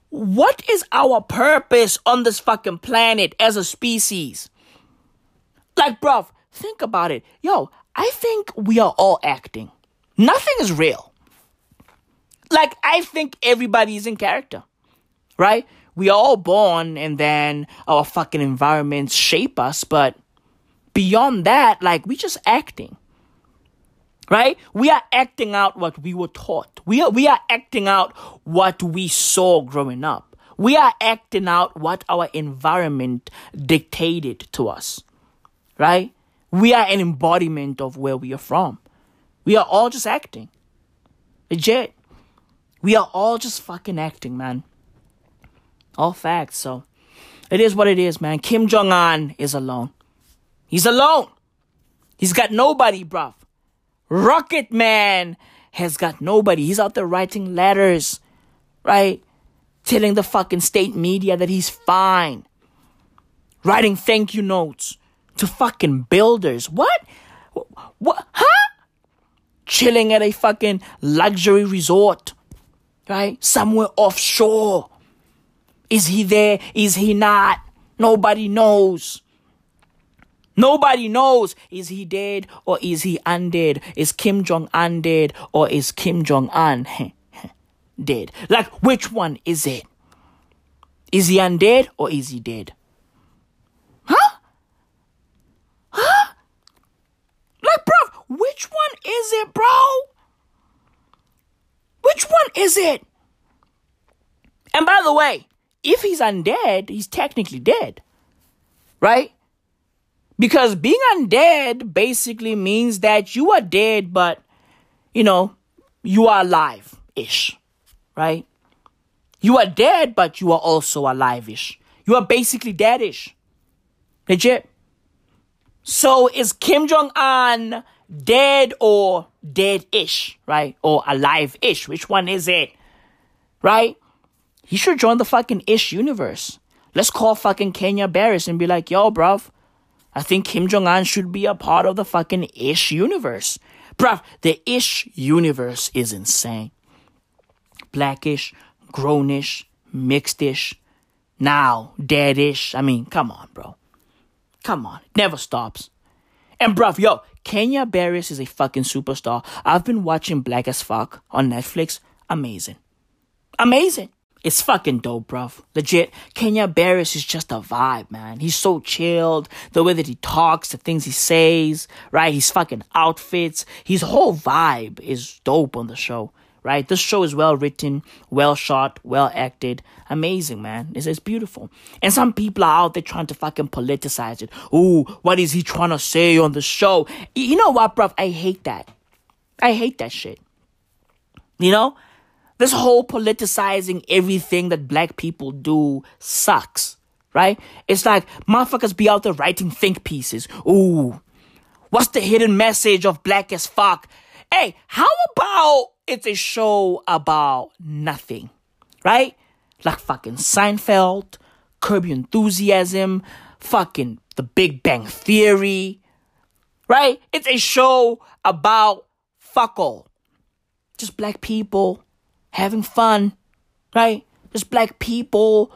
Speaker 4: what is our purpose on this fucking planet as a species? Like, bruv, think about it. Yo, I think we are all acting. Nothing is real. Like, I think everybody is in character, right? We are all born and then our fucking environments shape us, but beyond that, like, we just acting. Right? We are acting out what we were taught. We are, we are acting out what we saw growing up. We are acting out what our environment dictated to us. Right? We are an embodiment of where we are from. We are all just acting. Legit. We are all just fucking acting, man. All facts, so it is what it is, man. Kim Jong un is alone. He's alone. He's got nobody, bruv. Rocket Man has got nobody. He's out there writing letters, right? Telling the fucking state media that he's fine. Writing thank you notes to fucking builders. What? What? Huh? Chilling at a fucking luxury resort, right? Somewhere offshore. Is he there? Is he not? Nobody knows. Nobody knows. Is he dead or is he undead? Is Kim Jong un dead or is Kim Jong un [laughs] dead? Like, which one is it? Is he undead or is he dead? Huh? Huh? Like, bro, which one is it, bro? Which one is it? And by the way, if he's undead, he's technically dead. Right? Because being undead basically means that you are dead, but, you know, you are alive ish. Right? You are dead, but you are also alive ish. You are basically dead ish. Legit. So is Kim Jong un dead or dead ish, right? Or alive ish? Which one is it? Right? He should join the fucking ish universe. Let's call fucking Kenya Barris and be like, yo, bruv, I think Kim Jong un should be a part of the fucking ish universe. Bruv, the ish universe is insane. Blackish, grownish, mixedish, now deadish. I mean, come on, bro. Come on, it never stops. And bruv, yo, Kenya Barris is a fucking superstar. I've been watching Black as Fuck on Netflix. Amazing. Amazing. It's fucking dope, bruv. Legit. Kenya Barris is just a vibe, man. He's so chilled. The way that he talks, the things he says, right? His fucking outfits, his whole vibe is dope on the show right? This show is well written, well shot, well acted. Amazing, man. It's, it's beautiful. And some people are out there trying to fucking politicize it. Ooh, what is he trying to say on the show? You know what, bruv? I hate that. I hate that shit. You know? This whole politicizing everything that black people do sucks, right? It's like motherfuckers be out there writing think pieces. Ooh, what's the hidden message of black as fuck? Hey, how about it's a show about nothing, right? Like fucking Seinfeld, Curb Your Enthusiasm, fucking The Big Bang Theory, right? It's a show about fuck all. Just black people having fun, right? Just black people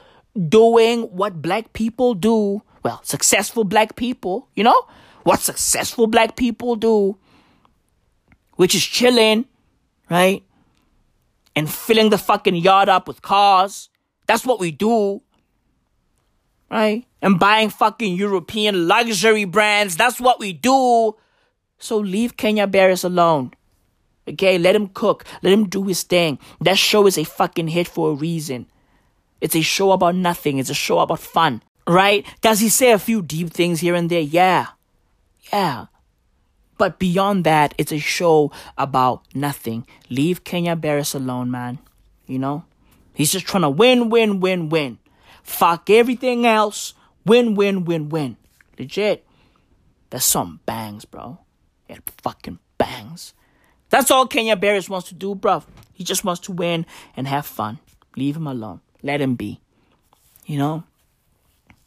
Speaker 4: doing what black people do. Well, successful black people, you know? What successful black people do, which is chilling, right? And filling the fucking yard up with cars. That's what we do. Right? And buying fucking European luxury brands. That's what we do. So leave Kenya Barris alone. Okay? Let him cook. Let him do his thing. That show is a fucking hit for a reason. It's a show about nothing. It's a show about fun. Right? Does he say a few deep things here and there? Yeah. Yeah. But beyond that, it's a show about nothing. Leave Kenya Barris alone, man. You know? He's just trying to win, win, win, win. Fuck everything else. Win, win, win, win. Legit. That's some bangs, bro. It fucking bangs. That's all Kenya Barris wants to do, bro. He just wants to win and have fun. Leave him alone. Let him be. You know?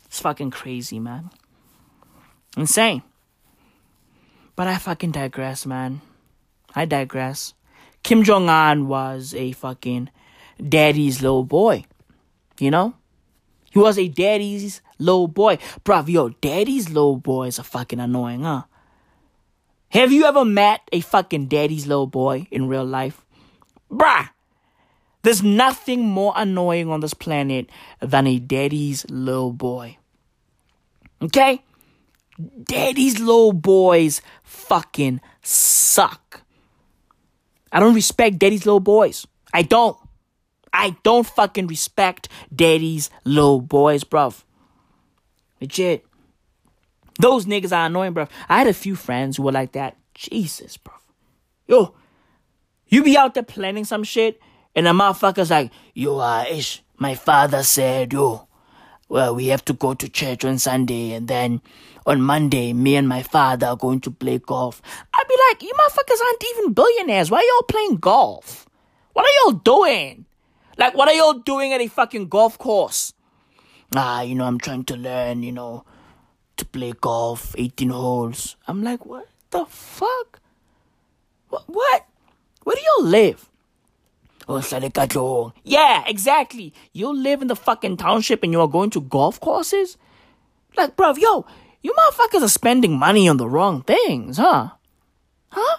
Speaker 4: It's fucking crazy, man. Insane. But I fucking digress, man. I digress. Kim Jong un was a fucking daddy's little boy. You know? He was a daddy's little boy. Bruv, yo, daddy's little boys are fucking annoying, huh? Have you ever met a fucking daddy's little boy in real life? Bruh! There's nothing more annoying on this planet than a daddy's little boy. Okay? Daddy's little boys fucking suck. I don't respect daddy's little boys. I don't. I don't fucking respect daddy's little boys, bruv. Legit. Those niggas are annoying, bruv. I had a few friends who were like that. Jesus, bruv. Yo, you be out there planning some shit, and the motherfucker's like, yo, uh, ish, my father said, yo, well, we have to go to church on Sunday, and then on Monday, me and my father are going to play golf. I'd be like, you motherfuckers aren't even billionaires. Why are y'all playing golf? What are y'all doing? Like, what are y'all doing at a fucking golf course? Ah, you know, I'm trying to learn, you know, to play golf, 18 holes. I'm like, what the fuck? What? What? Where do y'all live? Oh, yeah, exactly. You live in the fucking township and you are going to golf courses? Like, bruv, yo, you motherfuckers are spending money on the wrong things, huh? Huh?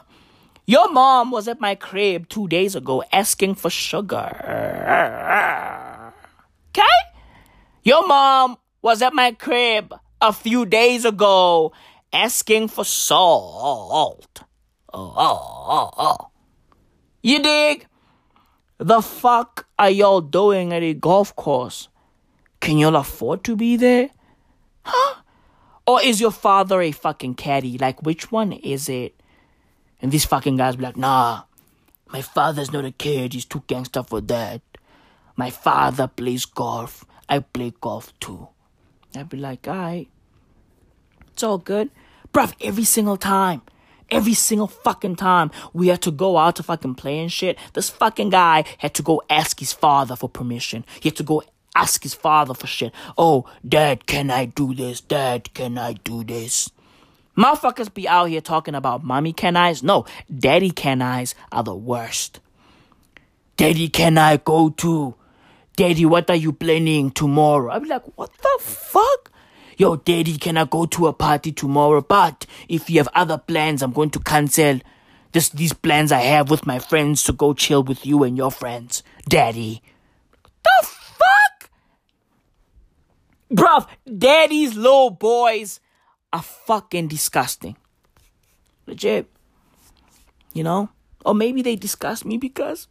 Speaker 4: Your mom was at my crib two days ago asking for sugar. Okay? Your mom was at my crib a few days ago asking for salt. Oh, oh, oh, oh. You dig? The fuck are y'all doing at a golf course? Can y'all afford to be there? Huh? Or is your father a fucking caddy? Like, which one is it? And these fucking guys be like, nah, my father's not a kid. He's too gangster for that. My father plays golf. I play golf too. I'd be like, alright. It's all good. Bruv, every single time. Every single fucking time we had to go out to fucking play and shit, this fucking guy had to go ask his father for permission. He had to go ask his father for shit. Oh, dad, can I do this? Dad, can I do this? Motherfuckers be out here talking about mommy can I's. No, daddy can I's are the worst. Daddy, can I go to? Daddy, what are you planning tomorrow? Be like, what the fuck? Yo, daddy, can I go to a party tomorrow? But if you have other plans, I'm going to cancel this, these plans I have with my friends to go chill with you and your friends. Daddy. The? Bruv, daddy's little boys are fucking disgusting. Legit. You know? Or maybe they disgust me because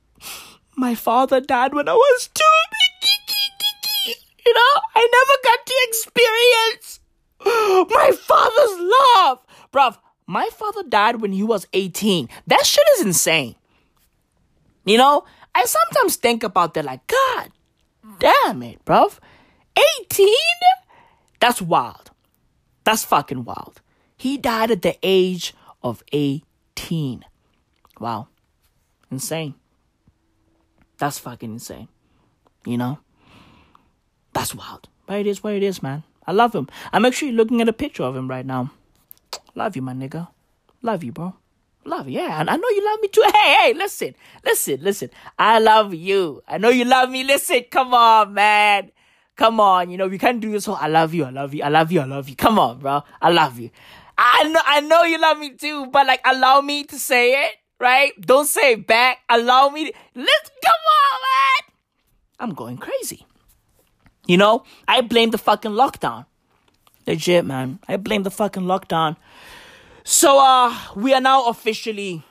Speaker 4: my father died when I was two. You know, I never got to experience my father's love. Bruv, my father died when he was 18. That shit is insane. You know, I sometimes think about that like, God damn it, bruv. 18? That's wild. That's fucking wild. He died at the age of 18. Wow. Insane. That's fucking insane. You know? That's wild. But it is what it is, man. I love him. I'm actually looking at a picture of him right now. Love you, my nigga. Love you, bro. Love you. Yeah, and I know you love me too. Hey, hey, listen, listen, listen. I love you. I know you love me. Listen, come on, man. Come on. You know, we can't do this whole I love you, I love you, I love you, I love you. Come on, bro. I love you. I know I know you love me too, but like allow me to say it, right? Don't say it back. Allow me to let's come on, man. I'm going crazy. You know, I blame the fucking lockdown. Legit, man. I blame the fucking lockdown. So uh we are now officially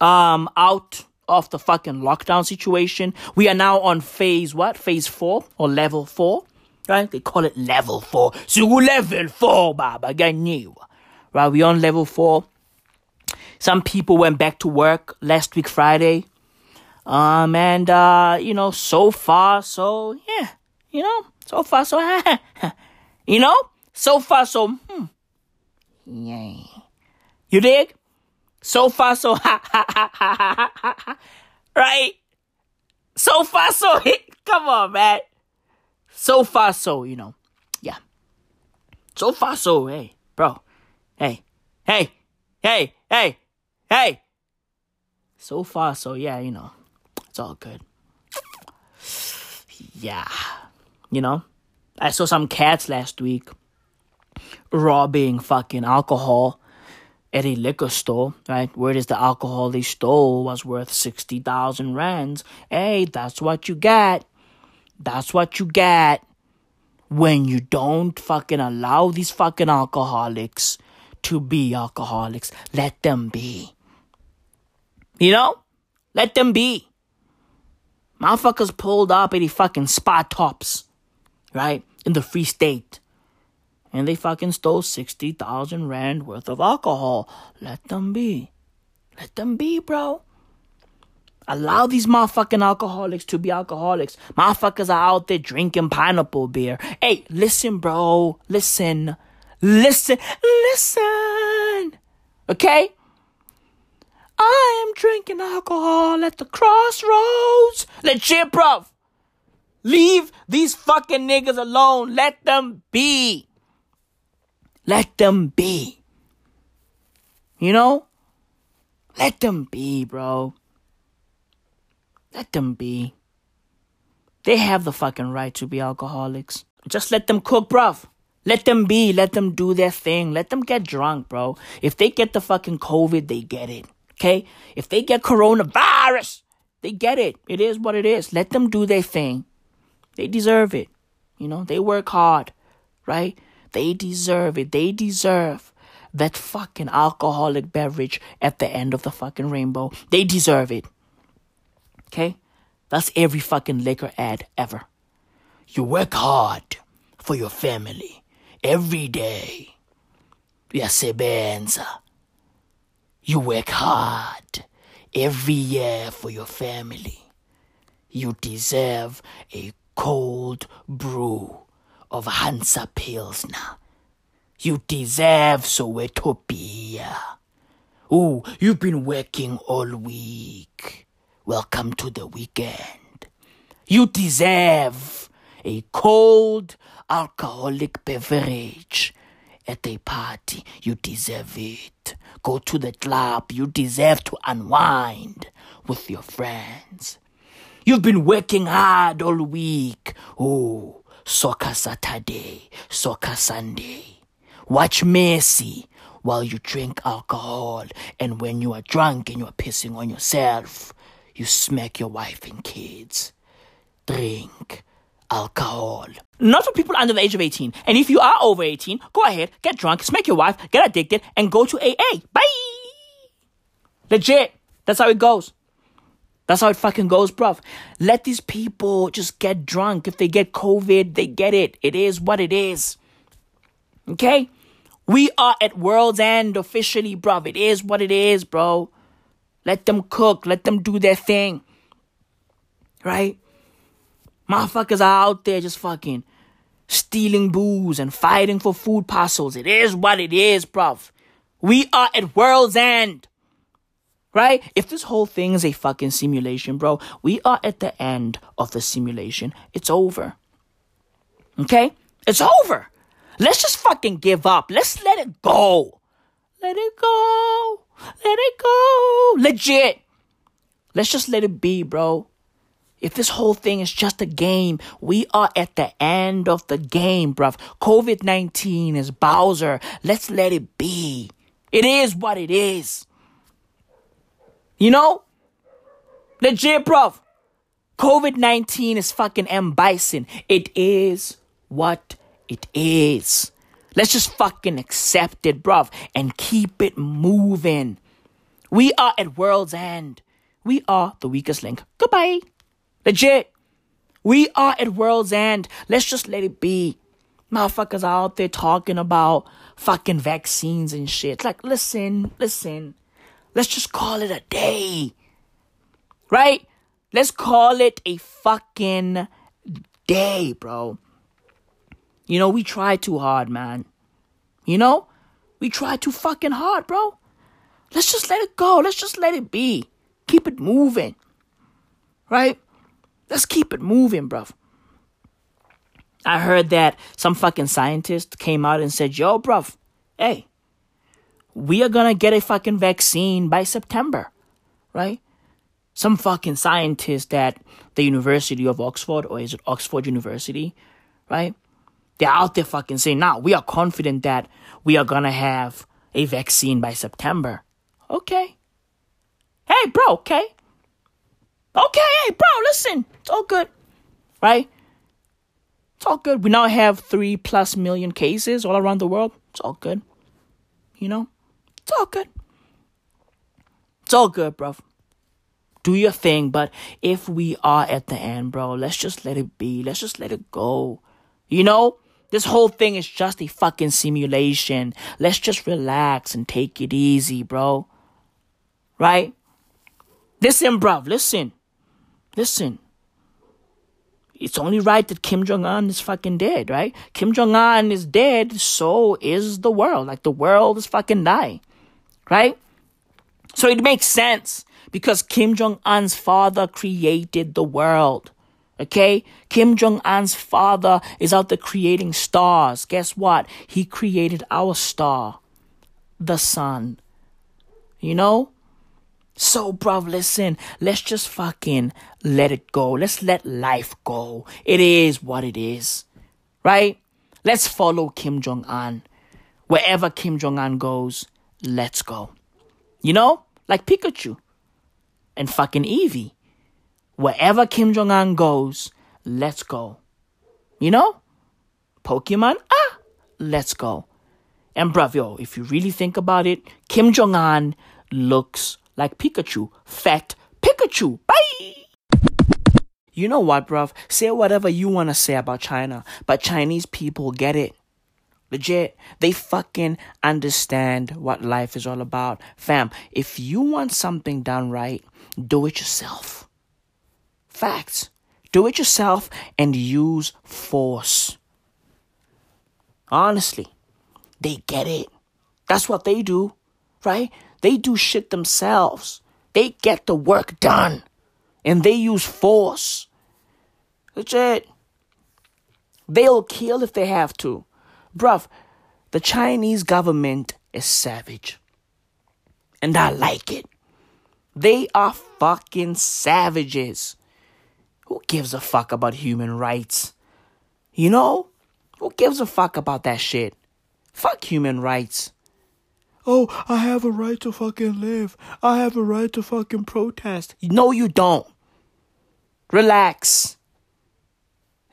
Speaker 4: um out of the fucking lockdown situation. We are now on phase what? Phase 4 or level 4, right? They call it level 4. So level 4, baba, ganyo. Right? We on level 4. Some people went back to work last week Friday. Um, and, uh, you know, so far, so, yeah, you know, so far, so, [laughs] you know, so far, so, hmm, yay. You dig? So far, so, [laughs] ha, ha, ha, ha, ha, ha, right? So far, so, [laughs] come on, man. So far, so, you know, yeah. So far, so, hey, bro, hey, hey, hey, hey, hey. So far, so, yeah, you know. It's all good. Yeah. You know? I saw some cats last week robbing fucking alcohol at a liquor store, right? Where does the alcohol they stole was worth 60,000 rands. Hey, that's what you get. That's what you get when you don't fucking allow these fucking alcoholics to be alcoholics. Let them be. You know? Let them be. Motherfuckers pulled up at the fucking spot tops, right? In the free state. And they fucking stole 60,000 rand worth of alcohol. Let them be. Let them be, bro. Allow these motherfucking alcoholics to be alcoholics. Motherfuckers are out there drinking pineapple beer. Hey, listen, bro. Listen. Listen. Listen. Okay? I am drinking alcohol at the crossroads. Legit, bro. Leave these fucking niggas alone. Let them be. Let them be. You know? Let them be, bro. Let them be. They have the fucking right to be alcoholics. Just let them cook, bruv. Let them be. Let them do their thing. Let them get drunk, bro. If they get the fucking COVID, they get it. Okay? If they get coronavirus, they get it. It is what it is. Let them do their thing. They deserve it. You know, they work hard, right? They deserve it. They deserve that fucking alcoholic beverage at the end of the fucking rainbow. They deserve it. Okay? That's every fucking liquor ad ever. You work hard for your family every day. You work hard every year for your family. You deserve a cold brew of Hansa Pilsner. You deserve Soweto beer. Ooh, you've been working all week. Welcome to the weekend. You deserve a cold alcoholic beverage at a party. You deserve it. Go to the club. You deserve to unwind with your friends. You've been working hard all week. Oh, soccer Saturday, soccer Sunday. Watch Messi while you drink alcohol. And when you are drunk and you are pissing on yourself, you smack your wife and kids. Drink alcohol. Not for people under the age of 18. And if you are over 18, go ahead, get drunk, smack your wife, get addicted, and go to AA. Bye! Legit. That's how it goes. That's how it fucking goes, bruv. Let these people just get drunk. If they get COVID, they get it. It is what it is. Okay? We are at world's end officially, bruv. It is what it is, bro. Let them cook. Let them do their thing. Right? Motherfuckers are out there just fucking stealing booze and fighting for food parcels. It is what it is, bruv. We are at world's end. Right? If this whole thing is a fucking simulation, bro, we are at the end of the simulation. It's over. Okay? It's over. Let's just fucking give up. Let's let it go. Let it go. Let it go. Legit. Let's just let it be, bro. If this whole thing is just a game, we are at the end of the game, bruv. COVID 19 is Bowser. Let's let it be. It is what it is. You know? Legit, bruv. COVID 19 is fucking M. Bison. It is what it is. Let's just fucking accept it, bruv, and keep it moving. We are at world's end. We are the weakest link. Goodbye. Legit. We are at world's end. Let's just let it be. Motherfuckers are out there talking about fucking vaccines and shit. Like, listen, listen. Let's just call it a day. Right? Let's call it a fucking day, bro. You know, we try too hard, man. You know? We try too fucking hard, bro. Let's just let it go. Let's just let it be. Keep it moving. Right? Let's keep it moving, bruv. I heard that some fucking scientist came out and said, yo, bruv, hey, we are gonna get a fucking vaccine by September, right? Some fucking scientist at the University of Oxford, or is it Oxford University, right? They're out there fucking saying, nah, we are confident that we are gonna have a vaccine by September. Okay. Hey, bro, okay. Okay, hey, bro, listen. It's all good. Right? It's all good. We now have three plus million cases all around the world. It's all good. You know? It's all good. It's all good, bro. Do your thing, but if we are at the end, bro, let's just let it be. Let's just let it go. You know? This whole thing is just a fucking simulation. Let's just relax and take it easy, bro. Right? Listen, bro, listen. Listen. It's only right that Kim Jong Un is fucking dead, right? Kim Jong Un is dead, so is the world. Like the world is fucking dying, right? So it makes sense because Kim Jong Un's father created the world. Okay? Kim Jong Un's father is out there creating stars. Guess what? He created our star, the sun. You know? So, bruv, listen, let's just fucking let it go. Let's let life go. It is what it is. Right? Let's follow Kim Jong Un. Wherever Kim Jong Un goes, let's go. You know? Like Pikachu and fucking Eevee. Wherever Kim Jong Un goes, let's go. You know? Pokemon, ah, let's go. And bruv, yo, if you really think about it, Kim Jong Un looks like Pikachu. Fat Pikachu. Bye! You know what, bruv? Say whatever you want to say about China, but Chinese people get it. Legit. They fucking understand what life is all about. Fam, if you want something done right, do it yourself. Facts. Do it yourself and use force. Honestly, they get it. That's what they do, right? They do shit themselves. They get the work done and they use force. Legit. They'll kill if they have to. Bruv, the Chinese government is savage. And I like it. They are fucking savages. Who gives a fuck about human rights? You know? Who gives a fuck about that shit? Fuck human rights. Oh, I have a right to fucking live. I have a right to fucking protest. No, you don't. Relax.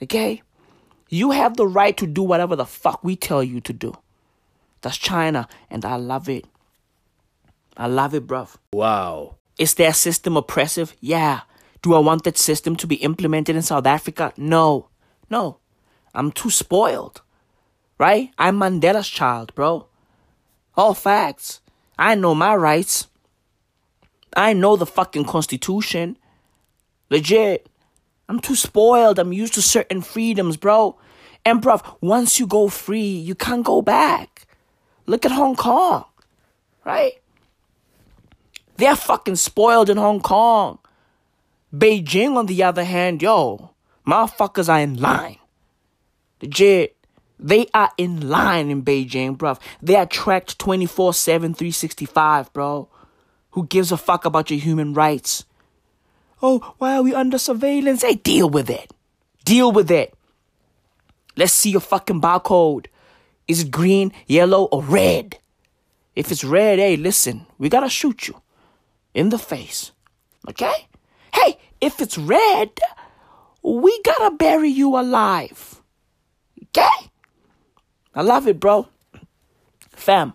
Speaker 4: Okay? You have the right to do whatever the fuck we tell you to do. That's China, and I love it. I love it, bruv.
Speaker 5: Wow.
Speaker 4: Is their system oppressive? Yeah. Do I want that system to be implemented in South Africa? No. No. I'm too spoiled. Right? I'm Mandela's child, bro. All facts. I know my rights. I know the fucking Constitution. Legit. I'm too spoiled. I'm used to certain freedoms, bro. And, bruv, once you go free, you can't go back. Look at Hong Kong, right? They're fucking spoiled in Hong Kong. Beijing, on the other hand, yo, motherfuckers are in line. Legit. They are in line in Beijing, bruv. They are tracked 24 7, 365, bro. Who gives a fuck about your human rights? Oh, why are we under surveillance? Hey, deal with it. Deal with it. Let's see your fucking barcode. Is it green, yellow, or red? If it's red, hey, listen, we gotta shoot you in the face. Okay? Hey, if it's red, we gotta bury you alive. Okay? I love it, bro. Fam,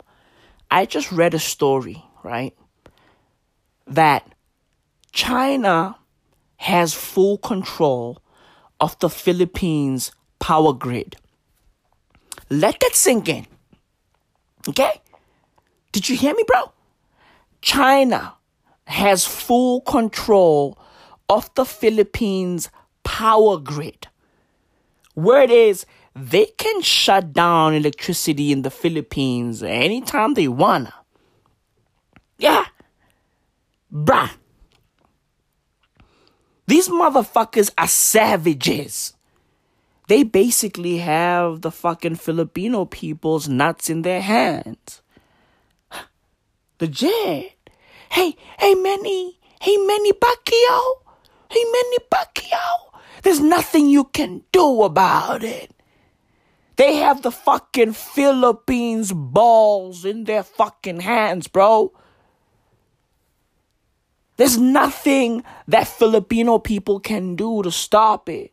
Speaker 4: I just read a story, right? That China has full control of the Philippines power grid. Let that sink in. Okay? Did you hear me, bro? China has full control of the Philippines power grid. Word is, they can shut down electricity in the Philippines anytime they wanna. Yeah. Bruh. These motherfuckers are savages. They basically have the fucking Filipino people's nuts in their hands. Legit. Hey, hey, Manny. Hey, Manny Pacquiao. Hey, Manny Pacquiao. There's nothing you can do about it. They have the fucking Philippines balls in their fucking hands, bro. There's nothing that Filipino people can do to stop it.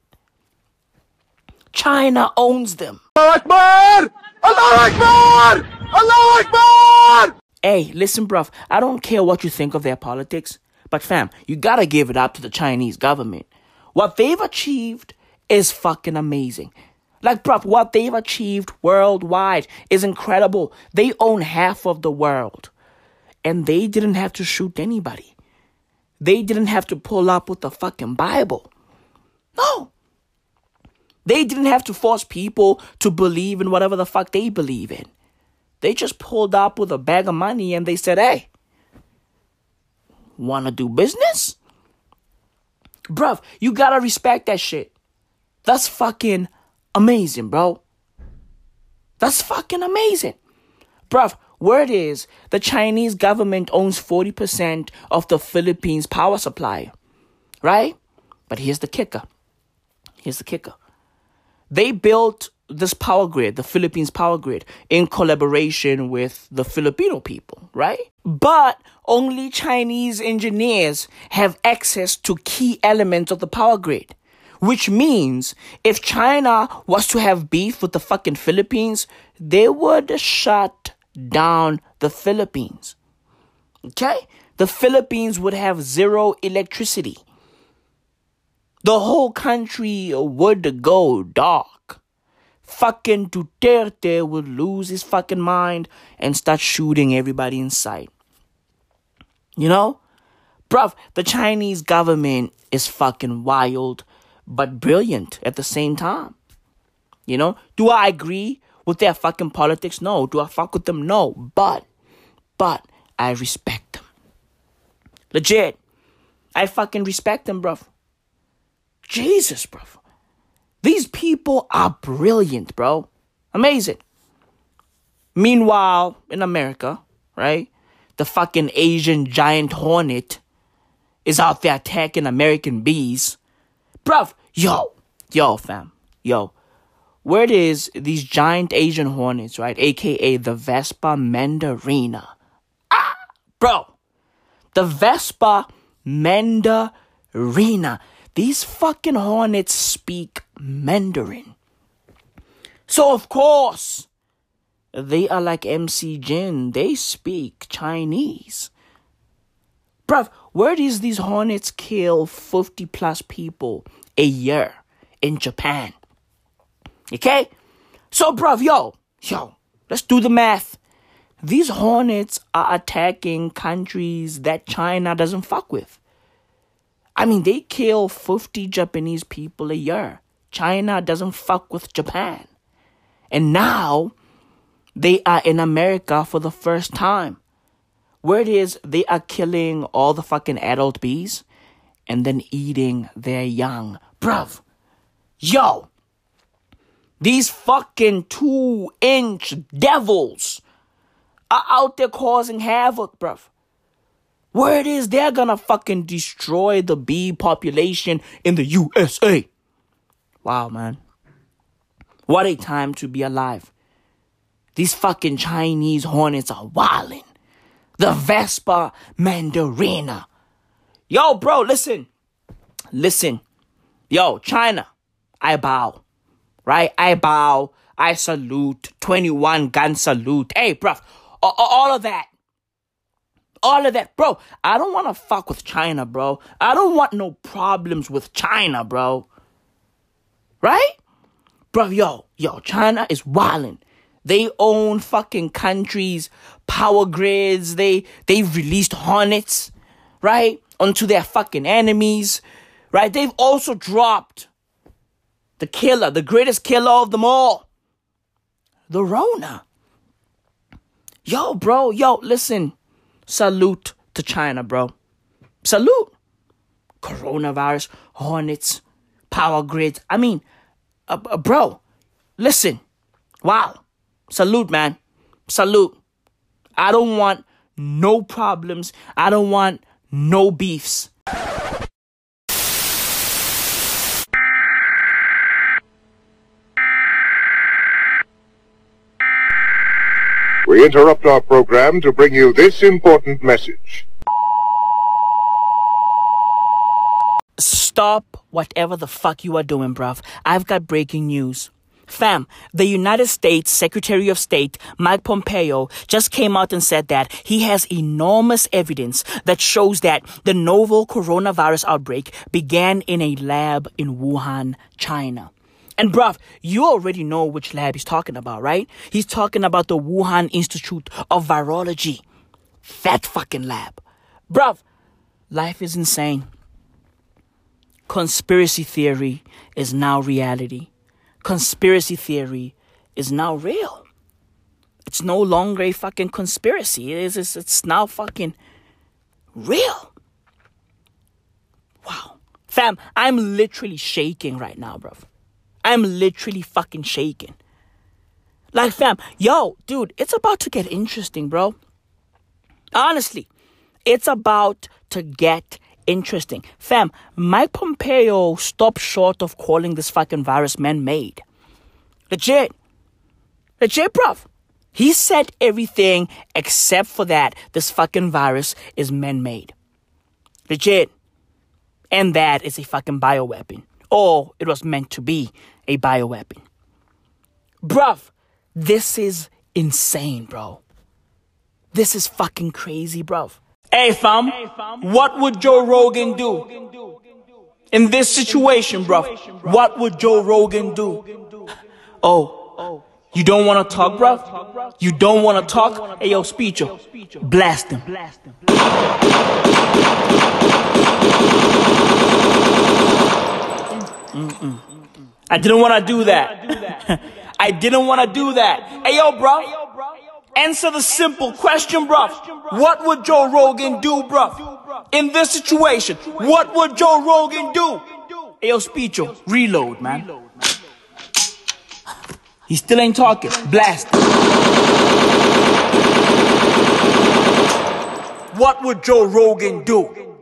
Speaker 4: China owns them.
Speaker 5: Akbar! Allah Akbar! Allah Akbar!
Speaker 4: Hey, listen, bruv, I don't care what you think of their politics, but fam, you gotta give it up to the Chinese government. What they've achieved is fucking amazing. Like, bruv, what they've achieved worldwide is incredible. They own half of the world. And they didn't have to shoot anybody. They didn't have to pull up with the fucking Bible. No. They didn't have to force people to believe in whatever the fuck they believe in. They just pulled up with a bag of money and they said, hey, wanna do business? Bruv, you gotta respect that shit. That's fucking amazing, bro. That's fucking amazing. Bruv, word is the Chinese government owns 40% of the Philippines power supply. Right? But here's the kicker. Here's the kicker. They built this power grid, the Philippines power grid, in collaboration with the Filipino people, right? But only Chinese engineers have access to key elements of the power grid. Which means if China was to have beef with the fucking Philippines, they would shut down the Philippines. Okay? The Philippines would have zero electricity. the whole country would go dark. Fucking Duterte would lose his fucking mind and start shooting everybody in sight. You know? Bruv, the Chinese government is fucking wild, but brilliant at the same time. You know? Do I agree with their fucking politics? No. Do I fuck with them? No. But, but, I respect them. Legit. I fucking respect them, bruv. Jesus, bro. These people are brilliant, bro. Amazing. Meanwhile, in America, right? The fucking Asian giant hornet is out there attacking American bees. Bruv, yo, yo, fam, yo. Where is these giant Asian hornets, right? AKA the Vespa mandarina. Ah, bro. The Vespa mandarina. These fucking hornets speak Mandarin. So, of course, they are like MC Jin. They speak Chinese. Bruv, where does these hornets kill 50 plus people a year in Japan? Okay? So, bruv, yo, yo, let's do the math. These hornets are attacking countries that China doesn't fuck with. I mean, they kill 50 Japanese people a year. China doesn't fuck with Japan. And now they are in America for the first time. Where it is, they are killing all the fucking adult bees and then eating their young. Bruv, yo, these fucking two inch devils are out there causing havoc, bruv. Word is they're gonna fucking destroy the bee population in the USA. Wow, man. What a time to be alive. These fucking Chinese hornets are wildin'. The Vespa Mandarina. Yo, bro, listen. Listen. Yo, China. I bow. Right? I bow. I salute. 21 gun salute. Hey, bruv. All of that all of that, bro. I don't want to fuck with China, bro. I don't want no problems with China, bro. Right? Bro, yo, yo, China is wildin'. They own fucking countries, power grids. They they've released hornets, right, onto their fucking enemies, right? They've also dropped the killer, the greatest killer of them all, the Rona. Yo, bro, yo, listen. Salute to China, bro. Salute. Coronavirus, hornets, power grid. I mean, uh, uh, bro, listen. Wow. Salute, man. Salute. I don't want no problems. I don't want no beefs.
Speaker 6: We interrupt our program to bring you this important message.
Speaker 4: Stop whatever the fuck you are doing, bruv. I've got breaking news. Fam, the United States Secretary of State Mike Pompeo just came out and said that he has enormous evidence that shows that the novel coronavirus outbreak began in a lab in Wuhan, China. And bruv, you already know which lab he's talking about, right? He's talking about the Wuhan Institute of Virology. That fucking lab. Bruv, life is insane. Conspiracy theory is now reality. Conspiracy theory is now real. It's no longer a fucking conspiracy. It is, it's, it's now fucking real. Wow. Fam, I'm literally shaking right now, bruv. I'm literally fucking shaking. Like, fam, yo, dude, it's about to get interesting, bro. Honestly, it's about to get interesting. Fam, Mike Pompeo stopped short of calling this fucking virus man made. Legit. Legit, bruv. He said everything except for that this fucking virus is man made. Legit. And that is a fucking bioweapon. Or it was meant to be a bioweapon. Bruv, this is insane, bro. This is fucking crazy, bruv. Hey fam, what would Joe Rogan do In this situation, bruv, what would Joe Rogan do? Oh, you don't want to talk, bruv? You don't want to talk? Hey, yo, speecho, blast him. Mm-mm. I didn't want to do that. [laughs] I didn't want to do that. Hey, yo, bro. Answer the simple question, bruv. What would Joe Rogan do, bruv? In this situation, what would Joe Rogan do? Hey, yo, Speecho, reload, man. He still ain't talking. Blast. What would Joe Rogan do?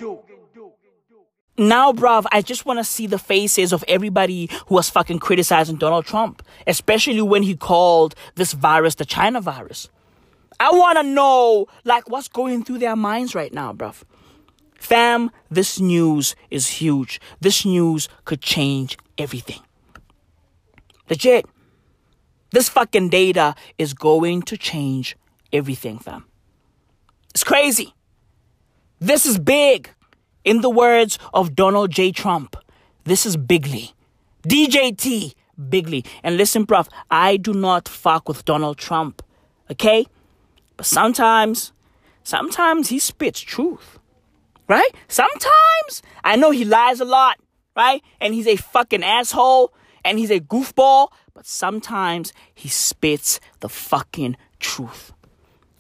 Speaker 4: Now, bruv, I just want to see the faces of everybody who was fucking criticizing Donald Trump, especially when he called this virus the China virus. I want to know, like, what's going through their minds right now, bruv. Fam, this news is huge. This news could change everything. Legit. This fucking data is going to change everything, fam. It's crazy. This is big. In the words of Donald J. Trump, this is bigly. DJT, bigly. And listen, bruv, I do not fuck with Donald Trump, okay? But sometimes, sometimes he spits truth, right? Sometimes, I know he lies a lot, right? And he's a fucking asshole and he's a goofball, but sometimes he spits the fucking truth.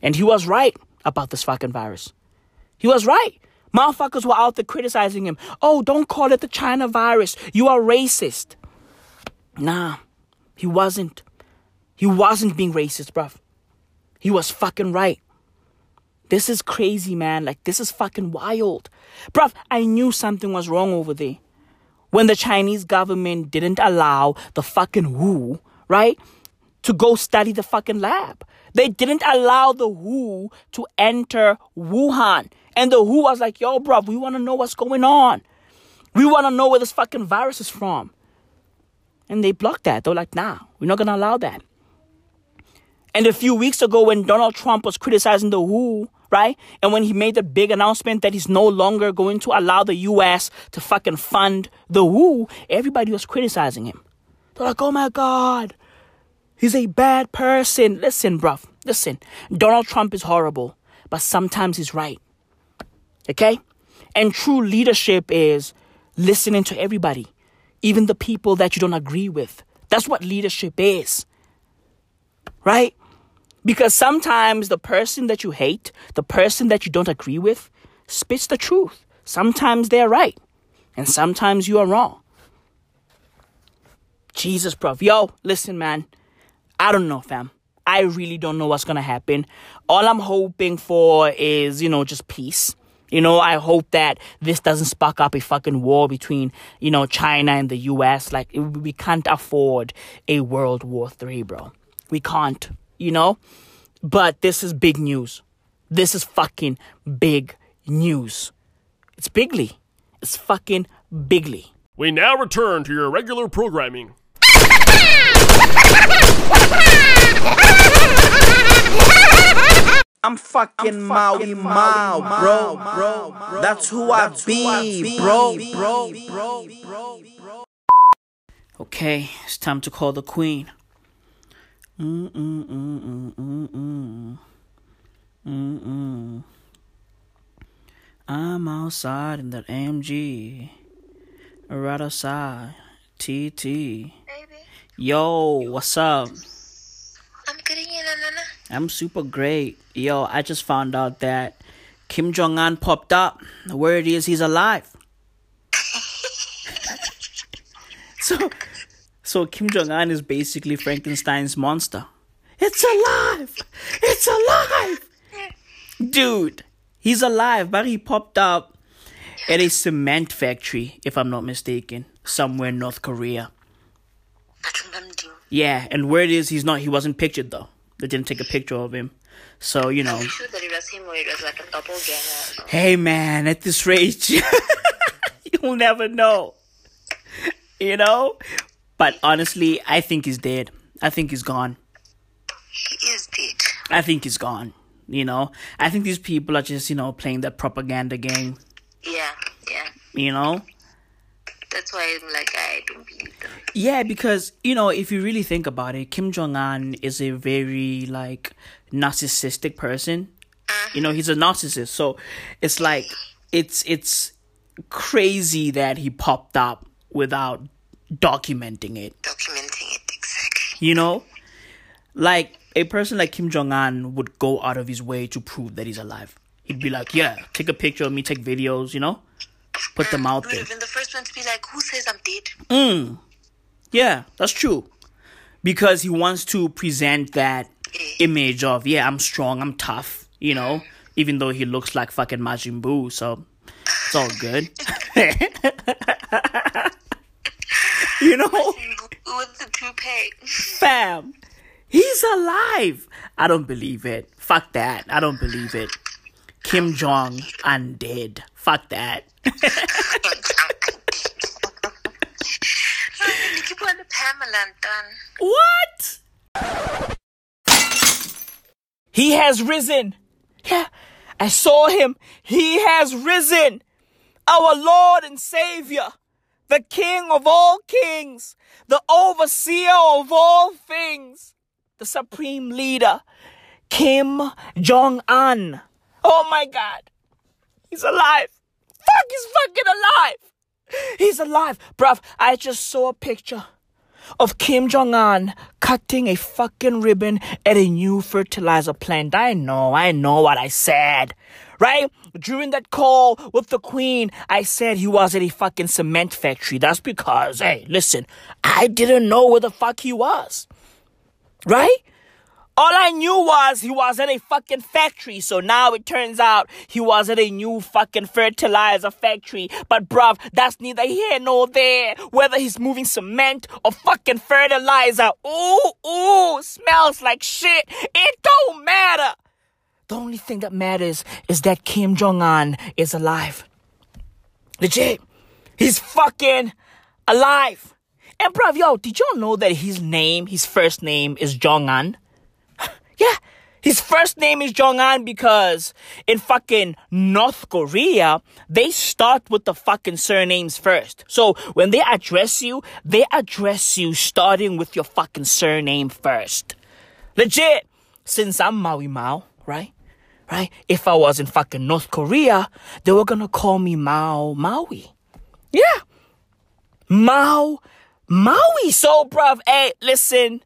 Speaker 4: And he was right about this fucking virus. He was right. Motherfuckers were out there criticizing him. Oh, don't call it the China virus. You are racist. Nah, he wasn't. He wasn't being racist, bruv. He was fucking right. This is crazy, man. Like, this is fucking wild. Bruv, I knew something was wrong over there. When the Chinese government didn't allow the fucking WHO, right, to go study the fucking lab. They didn't allow the WHO to enter Wuhan. And the WHO was like, yo, bruv, we want to know what's going on. We want to know where this fucking virus is from. And they blocked that. They're like, nah, we're not going to allow that. And a few weeks ago, when Donald Trump was criticizing the WHO, right? And when he made the big announcement that he's no longer going to allow the US to fucking fund the WHO, everybody was criticizing him. They're like, oh my God, he's a bad person. Listen, bruv, listen. Donald Trump is horrible, but sometimes he's right. Okay? And true leadership is listening to everybody, even the people that you don't agree with. That's what leadership is. Right? Because sometimes the person that you hate, the person that you don't agree with, spits the truth. Sometimes they're right, and sometimes you are wrong. Jesus, bro. Yo, listen, man. I don't know, fam. I really don't know what's gonna happen. All I'm hoping for is, you know, just peace. You know, I hope that this doesn't spark up a fucking war between, you know, China and the US. Like, we can't afford a World War Three, bro. We can't, you know? But this is big news. This is fucking big news. It's bigly. It's fucking bigly.
Speaker 7: We now return to your regular programming. [laughs]
Speaker 4: I'm fucking Maui Mao, bro, bro, That's who I be, bro, bro, bro, bro. Okay, it's time to call the queen. Mm mm mm mm mm mm. Mm mm. I'm outside in that AMG. Right outside. TT.
Speaker 8: Baby,
Speaker 4: Yo, what's up?
Speaker 8: I'm getting in, Nana.
Speaker 4: I'm super great. Yo, I just found out that Kim Jong Un popped up. The word is he's alive. [laughs] so, so Kim Jong Un is basically Frankenstein's monster. It's alive! It's alive! Dude, he's alive, but he popped up at a cement factory, if I'm not mistaken, somewhere in North Korea. Yeah, and word is he's not. He wasn't pictured though. They didn't take a picture of him. So you know.
Speaker 8: Sure that it was him or it was like a doppelganger?
Speaker 4: Hey man, at this rate, [laughs] you'll never know. You know? But honestly, I think he's dead. I think he's gone.
Speaker 8: He is dead.
Speaker 4: I think he's gone. You know? I think these people are just, you know, playing that propaganda game.
Speaker 8: Yeah, yeah.
Speaker 4: You know?
Speaker 8: That's why I'm like, I don't believe them.
Speaker 4: Yeah, because you know, if you really think about it, Kim Jong Un is a very like narcissistic person. You know, uh-huh. he's a narcissist, so it's like it's it's crazy that he popped up without documenting it.
Speaker 8: Documenting it exactly.
Speaker 4: You know, like a person like Kim Jong Un would go out of his way to prove that he's alive. He'd be like, "Yeah, take a picture of me, take videos, you know, put them out
Speaker 8: Would
Speaker 4: there."
Speaker 8: have been the first one to be like, who says I'm dead?
Speaker 4: Mm. Yeah, that's true. Because he wants to present that image of, yeah, I'm strong, I'm tough, you know, even though he looks like fucking Majin Buu, so it's all good. [laughs] you know,
Speaker 8: With the toupee.
Speaker 4: fam, he's alive. I don't believe it. Fuck that. I don't believe it. Kim Jong undead. Fuck that. What? He has risen. Yeah, I saw him. He has risen. Our Lord and Savior, the King of all kings, the overseer of all things, the supreme leader, Kim Jong Un. Oh my God. He's alive. Fuck, he's fucking alive. He's alive. Bruv, I just saw a picture of Kim Jong Un cutting a fucking ribbon at a new fertilizer plant. I know, I know what I said. Right? During that call with the Queen, I said he was at a fucking cement factory. That's because, hey, listen, I didn't know where the fuck he was. Right? All I knew was he was at a fucking factory, so now it turns out he was at a new fucking fertilizer factory. But bruv, that's neither here nor there. Whether he's moving cement or fucking fertilizer. Ooh, ooh, smells like shit. It don't matter. The only thing that matters is that Kim Jong Un is alive. Legit. He's fucking alive. And bruv, yo, did y'all know that his name, his first name is Jong Un? Yeah. His first name is Jong Un because in fucking North Korea, they start with the fucking surnames first. So when they address you, they address you starting with your fucking surname first. Legit. Since I'm Maui Mao, right? Right? If I was in fucking North Korea, they were gonna call me Mao Maui. Yeah. Mao Maui. So, bruv, hey, listen,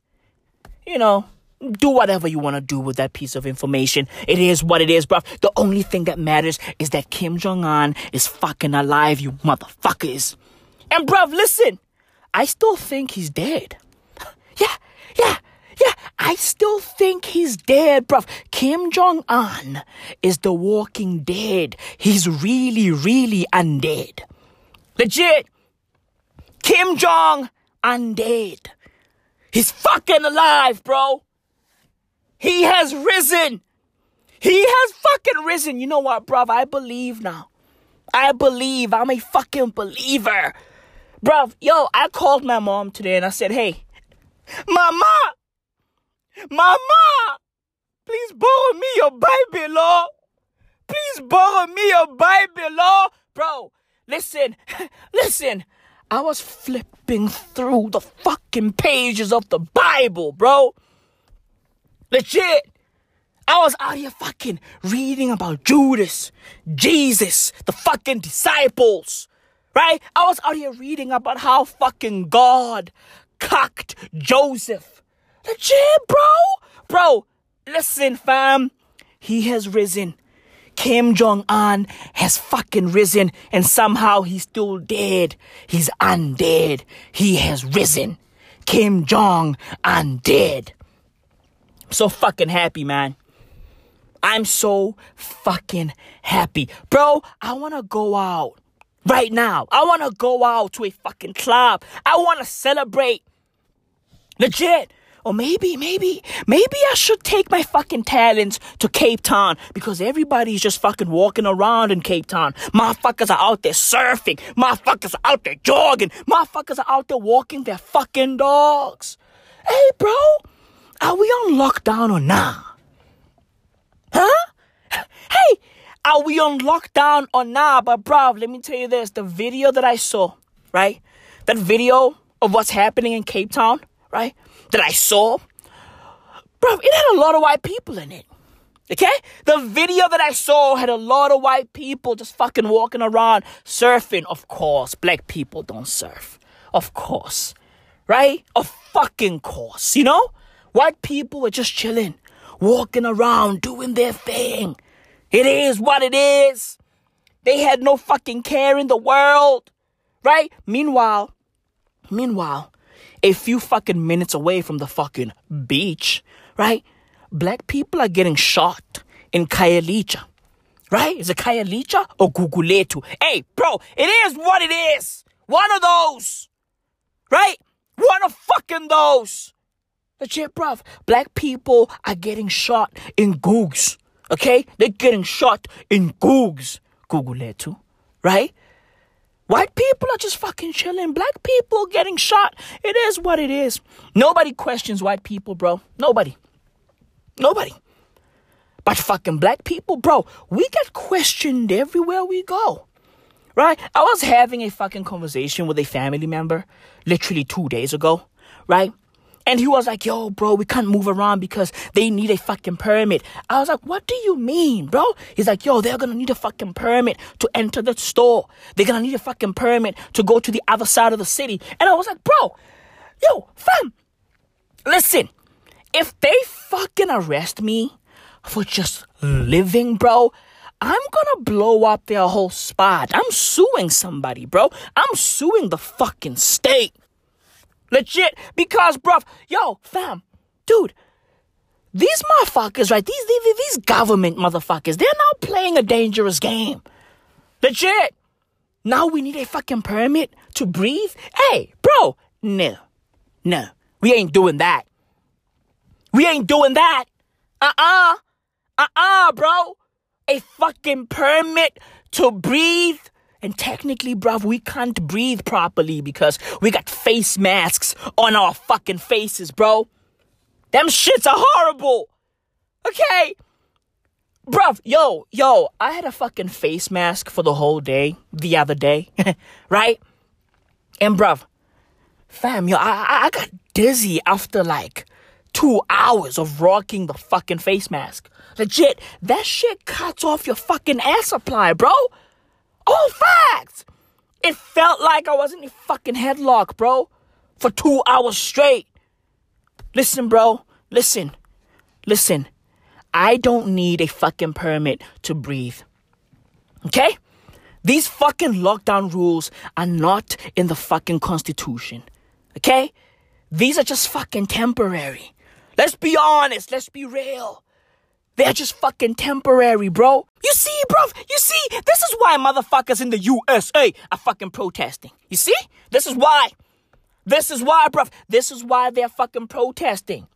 Speaker 4: you know, do whatever you want to do with that piece of information. It is what it is, bruv. The only thing that matters is that Kim Jong Un is fucking alive, you motherfuckers. And, bruv, listen, I still think he's dead. [laughs] Yeah, yeah, yeah, I still think he's dead, bruv. Kim Jong Un is the walking dead. He's really, really undead. Legit. Kim Jong undead. He's fucking alive, bro. He has risen. He has fucking risen. You know what, bruv? I believe now. I believe. I'm a fucking believer. Bruv, yo, I called my mom today and I said, hey, Mama! Mama! Please borrow me your Bible, Lord. Please borrow me your Bible, Lord. Bro, listen, [laughs] listen. I was flipping through the fucking pages of the Bible, bro. Legit. I was out here fucking reading about Judas, Jesus, the fucking disciples, right? I was out here reading about how fucking God cocked Joseph. Legit, bro. Bro, listen, fam. He has risen. Kim Jong Un has fucking risen, and somehow he's still dead. He's undead. He has risen. Kim Jong undead. So fucking happy, man. I'm so fucking happy. Bro, I wanna go out right now. I wanna go out to a fucking club. I wanna celebrate. Legit. Or maybe, maybe, maybe I should take my fucking talents to Cape Town because everybody's just fucking walking around in Cape Town. Motherfuckers are out there surfing. Motherfuckers are out there jogging. Motherfuckers are out there walking their fucking dogs. Hey, bro, are we on lockdown or nah? Huh? Hey, are we on lockdown or nah? But bruv, let me tell you this. The video that I saw right? That video of what's happening in Cape Town, right? That I saw, bro, it had a lot of white people in it. Okay? The video that I saw had a lot of white people just fucking walking around surfing. Of course, black people don't surf. Of course. Right? Of fucking course. You know? White people were just chilling, walking around, doing their thing. It is what it is. They had no fucking care in the world. Right? Meanwhile, meanwhile, a few fucking minutes away from the fucking beach, right? Black people are getting shot in Khayelitsha. Right? Is it Khayelitsha or Guguletu? Hey, bro, it is what it is. One of those. Right? One of fucking those. Legit, bruv. Black people are getting shot in Googs. Okay? They're getting shot in Googs. Guguletu. Right? White people are just fucking chilling. Black people getting shot. It is what it is. Nobody questions white people, bro. Nobody. Nobody. But fucking black people, bro, we get questioned everywhere we go. Right? I was having a fucking conversation with a family member literally two days ago, right? And he was like, yo, bro, we can't move around because they need a fucking permit. I was like, what do you mean, bro? He's like, yo, they're gonna need a fucking permit to enter the store. They're gonna need a fucking permit to go to the other side of the city. And I was like, bro, yo, fam, listen, if they fucking arrest me for just living, bro, I'm gonna blow up their whole spot. I'm suing somebody, bro. I'm suing the fucking state. Legit. Because, bruv, yo, fam, dude, these motherfuckers, right? These, these, these government motherfuckers, they're now playing a dangerous game. Legit. Now we need a fucking permit to breathe? Hey, bro, no. No. We ain't doing that. We ain't doing that. Uh-uh. Uh-uh, bro. A fucking permit to breathe. And technically, bruv, we can't breathe properly because we got face masks on our fucking faces, bro. Them shits are horrible. Okay? Bruv, yo, yo, I had a fucking face mask for the whole day the other day, [laughs] right? And bruv, fam, yo, I, I got dizzy after like two hours of rocking the fucking face mask. Legit, that shit cuts off your fucking air supply, bro. All facts. It felt like I was in fucking headlock, bro, for two hours straight. Listen, bro, listen, listen. I don't need a fucking permit to breathe. Okay? These fucking lockdown rules are not in the fucking constitution. Okay? These are just fucking temporary. Let's be honest. Let's be real. They're just fucking temporary, bro. You see, bro? You see? This is why motherfuckers in the USA are fucking protesting. You see? This is why. This is why, bro. This is why they're fucking protesting.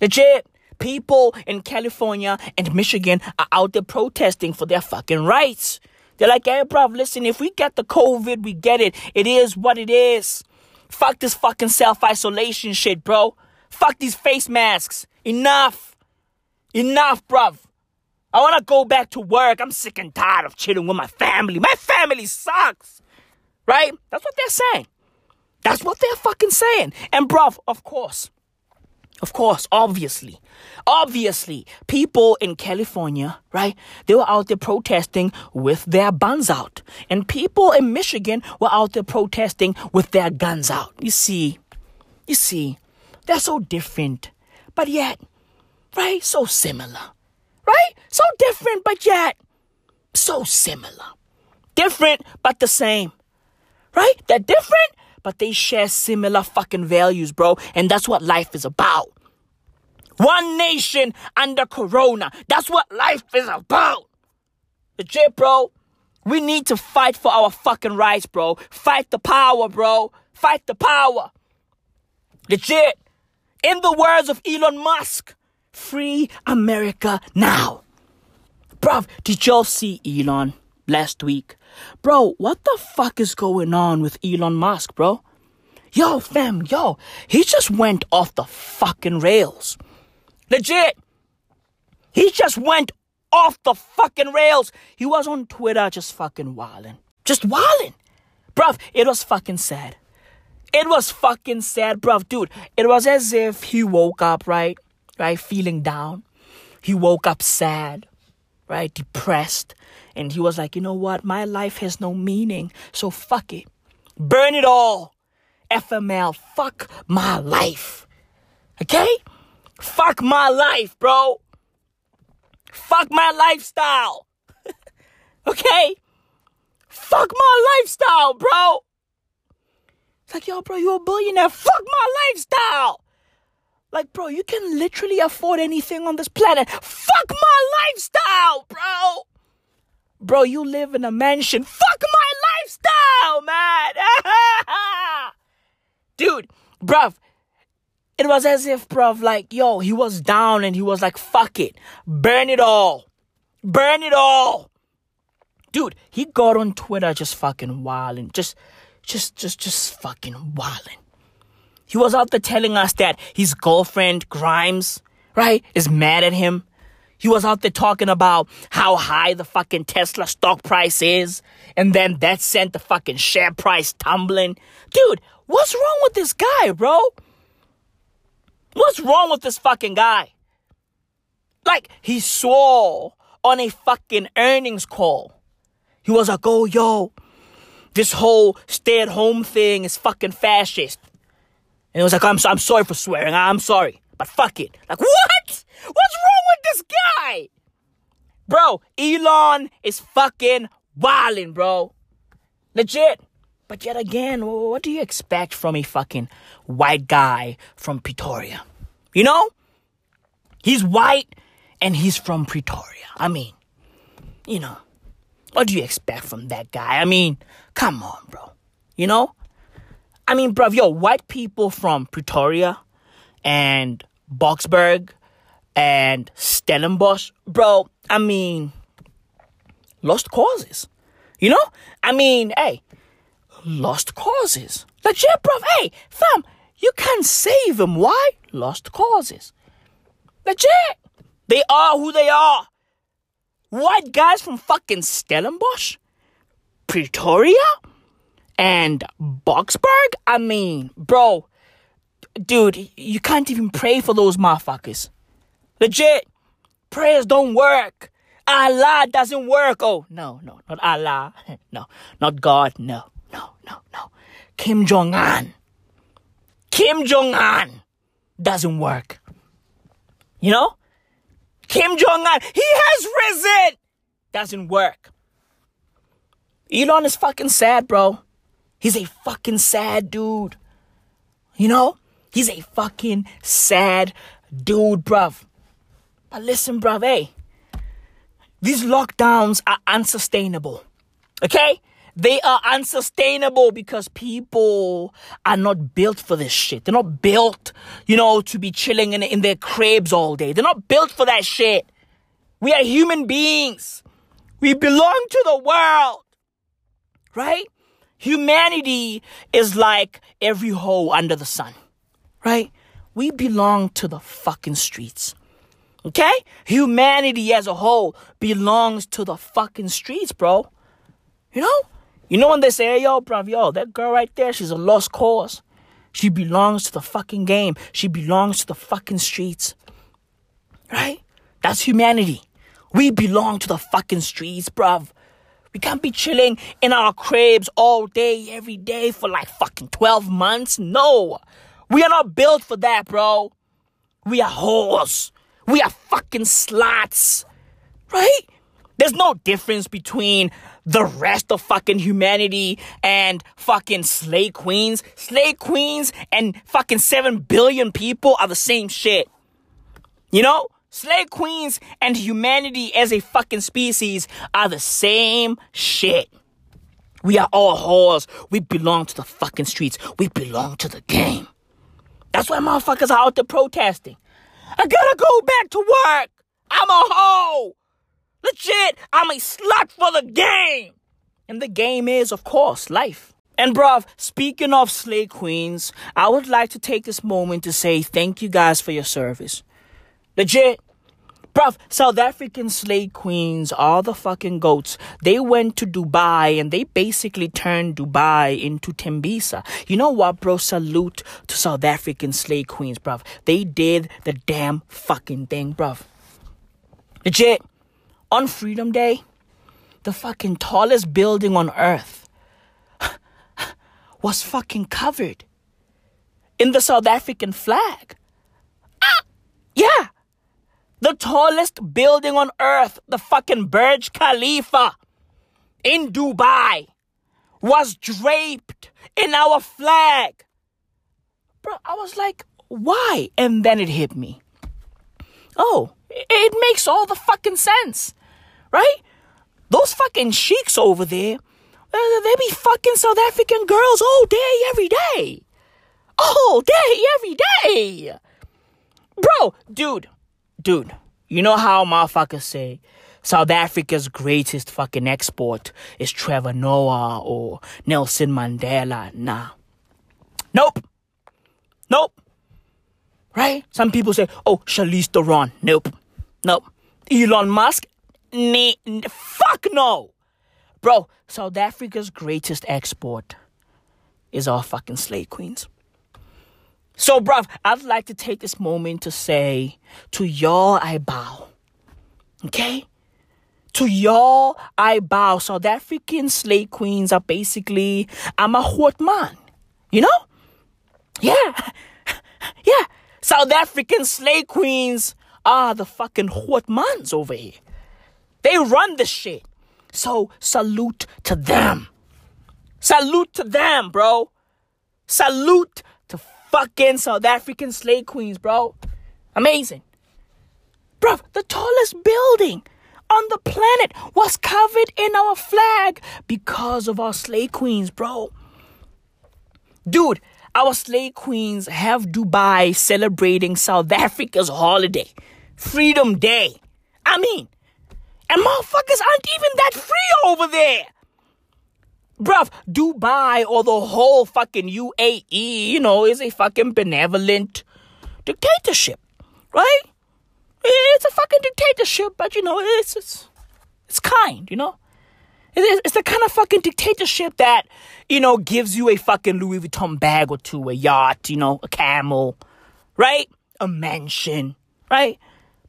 Speaker 4: Legit. People in California and Michigan are out there protesting for their fucking rights. They're like, hey, bro, listen, if we get the COVID, we get it. It is what it is. Fuck this fucking self isolation shit, bro. Fuck these face masks. Enough. Enough, bruv. I want to go back to work. I'm sick and tired of chilling with my family. My family sucks. Right? That's what they're saying. That's what they're fucking saying. And, bruv, of course. Of course, obviously. Obviously, people in California, right? They were out there protesting with their buns out. And people in Michigan were out there protesting with their guns out. You see, you see, they're so different, but yet, right? So similar, right? So different, but yet so similar. Different, but the same, right? They're different, but they share similar fucking values, bro. And that's what life is about. One nation under Corona. That's what life is about. Legit, bro. We need to fight for our fucking rights, bro. Fight the power, bro. Fight the power. Legit. In the words of Elon Musk, free America now. Bruv, did y'all see Elon last week? Bro, what the fuck is going on with Elon Musk, bro? Yo, fam, yo, he just went off the fucking rails. Legit. He just went off the fucking rails. He was on Twitter just fucking wildin'. Just wildin'. Bruv, it was fucking sad. It was fucking sad, bruv. Dude, it was as if he woke up, right? Right? Feeling down. He woke up sad, right? Depressed. And he was like, you know what? My life has no meaning. So fuck it. Burn it all. FML. Fuck my life. Okay? Fuck my life, bro. Fuck my lifestyle. [laughs] okay? Fuck my lifestyle, bro. It's like, yo, bro, you're a billionaire. Fuck my lifestyle. Like, bro, you can literally afford anything on this planet. Fuck my lifestyle, bro. Bro, you live in a mansion. Fuck my lifestyle, man. [laughs] Dude, bruv, it was as if, bruv, like, yo, he was down and he was like, fuck it. Burn it all. Burn it all. Dude, he got on Twitter just fucking wilding. Just, just, just, just fucking wilding. He was out there telling us that his girlfriend, Grimes, right, is mad at him. He was out there talking about how high the fucking Tesla stock price is. And then that sent the fucking share price tumbling. Dude, what's wrong with this guy, bro? What's wrong with this fucking guy? Like, he swore on a fucking earnings call. He was like, oh, yo, this whole stay at home thing is fucking fascist. And he was like, I'm, I'm sorry for swearing. I'm sorry. But fuck it. Like, what? What's wrong with this guy? Bro, Elon is fucking wildin', bro. Legit. But yet again, what do you expect from a fucking white guy from Pretoria? You know? He's white and he's from Pretoria. I mean, you know, what do you expect from that guy? I mean, come on, bro. You know? I mean, bro, yo, white people from Pretoria and Boksburg and Stellenbosch, bro, I mean, lost causes. You know? I mean, hey, lost causes. Legit, bro. Hey, fam, you can't save them. Why? Lost causes. Legit. They are who they are. White guys from fucking Stellenbosch, Pretoria, and Boksburg. I mean, bro, dude, you can't even pray for those motherfuckers. Legit. Prayers don't work. Allah doesn't work. Oh, no, no, not Allah. [laughs] No, not God. No, no, no, no. Kim Jong un. Kim Jong un doesn't work. You know? Kim Jong un, he has risen. Doesn't work. Elon is fucking sad, bro. He's a fucking sad dude. You know? He's a fucking sad dude, bruv. But listen, bruv, hey. These lockdowns are unsustainable. Okay? They are unsustainable because people are not built for this shit. They're not built, you know, to be chilling in, in their cribs all day. They're not built for that shit. We are human beings. We belong to the world. Right? Humanity is like every hole under the sun. Right? We belong to the fucking streets. Okay? Humanity as a whole belongs to the fucking streets, bro. You know? You know when they say, hey, yo, bro, yo, that girl right there, she's a lost cause. She belongs to the fucking game. She belongs to the fucking streets. Right? That's humanity. We belong to the fucking streets, bruv. We can't be chilling in our cribs all day, every day for like fucking 12 months. No. We are not built for that, bro. We are whores. We are fucking sluts. Right? There's no difference between the rest of fucking humanity and fucking slay queens. Slay queens and fucking 7 billion people are the same shit. You know? Slay queens and humanity as a fucking species are the same shit. We are all whores. We belong to the fucking streets. We belong to the game. That's why motherfuckers are out there protesting. I gotta go back to work. I'm a hoe. Legit, I'm a slut for the game. And the game is, of course, life. And bruv, speaking of slay queens, I would like to take this moment to say thank you guys for your service. Legit. Bruv, South African slay queens are the fucking goats. They went to Dubai and they basically turned Dubai into Tembisa. You know what, bro? Salute to South African slay queens, bruv. They did the damn fucking thing, bruv. Legit. On Freedom Day, the fucking tallest building on earth [laughs] was fucking covered in the South African flag. Ah, yeah. The tallest building on earth, the fucking Burj Khalifa in Dubai, was draped in our flag. Bro, I was like, why? And then it hit me. Oh, it makes all the fucking sense, right? Those fucking sheiks over there, uh, they be fucking South African girls all day, every day. All day, every day. Bro, dude, dude, you know how motherfuckers say South Africa's greatest fucking export is Trevor Noah or Nelson Mandela? Nah. Nope. Nope. Right? Some people say, oh, Charlize Theron. Nope. Nope. Elon Musk? Nah, fuck no. Bro, South Africa's greatest export is our fucking slay queens. So, bruv, I'd like to take this moment to say, to y'all I bow. Okay? To y'all I bow. South African slay queens are basically, I'm a hot man. You know? Yeah. [laughs] Yeah. South African slay queens are the fucking hot mans over here. They run the shit. So salute to them. Salute to them, bro. Salute fucking South African slay queens, bro. Amazing. Bro, the tallest building on the planet was covered in our flag because of our slay queens, bro. Dude, our slay queens have Dubai celebrating South Africa's holiday, Freedom Day. I mean, and motherfuckers aren't even that free over there. Bruv, Dubai or the whole fucking UAE, you know, is a fucking benevolent dictatorship, right? It's a fucking dictatorship, but you know, it's it's, it's kind, you know? It's the kind of fucking dictatorship that, you know, gives you a fucking Louis Vuitton bag or two, a yacht, you know, a camel, right? A mansion, right?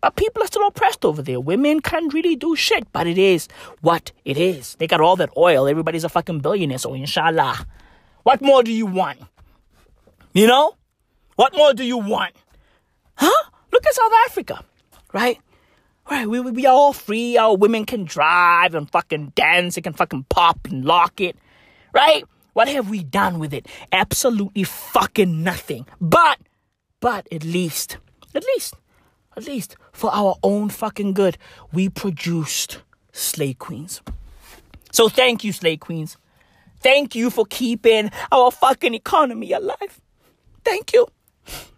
Speaker 4: But people are still oppressed over there. Women can't really do shit, but it is what it is. They got all that oil. Everybody's a fucking billionaire, so inshallah. What more do you want? You know? What more do you want? Huh? Look at South Africa, right? Right, we, we are all free. Our women can drive and fucking dance. They can fucking pop and lock it. Right? What have we done with it? Absolutely fucking nothing. But, but at least, at least, at least for our own fucking good, we produced slay queens. So thank you, slay queens. Thank you for keeping our fucking economy alive. Thank you.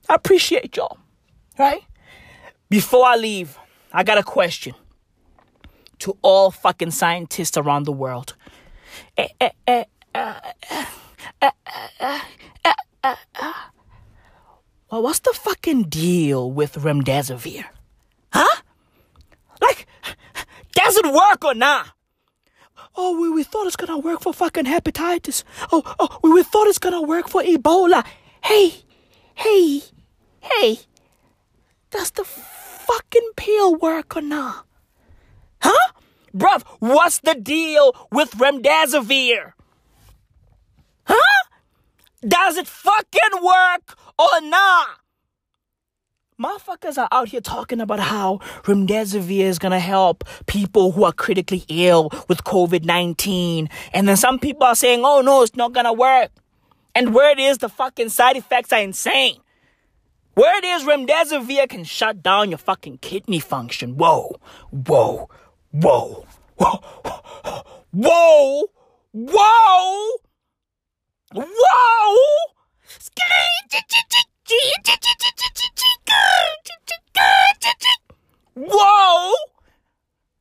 Speaker 4: I appreciate y'all. Right? Before I leave, I got a question to all fucking scientists around the world. Well, what's the fucking deal with remdesivir? Huh? Like, does it work or not? Oh, we, we thought it's gonna work for fucking hepatitis. Oh, oh, we, we thought it's gonna work for Ebola. Hey, hey, hey, does the fucking pill work or not? Huh? Bruv, what's the deal with remdesivir? Huh? Does it fucking work or not? Motherfuckers are out here talking about how remdesivir is gonna help people who are critically ill with COVID 19. And then some people are saying, oh no, it's not gonna work. And where it is, the fucking side effects are insane. Where it is, remdesivir can shut down your fucking kidney function. Whoa, whoa, whoa, whoa, whoa, whoa, whoa. Whoa!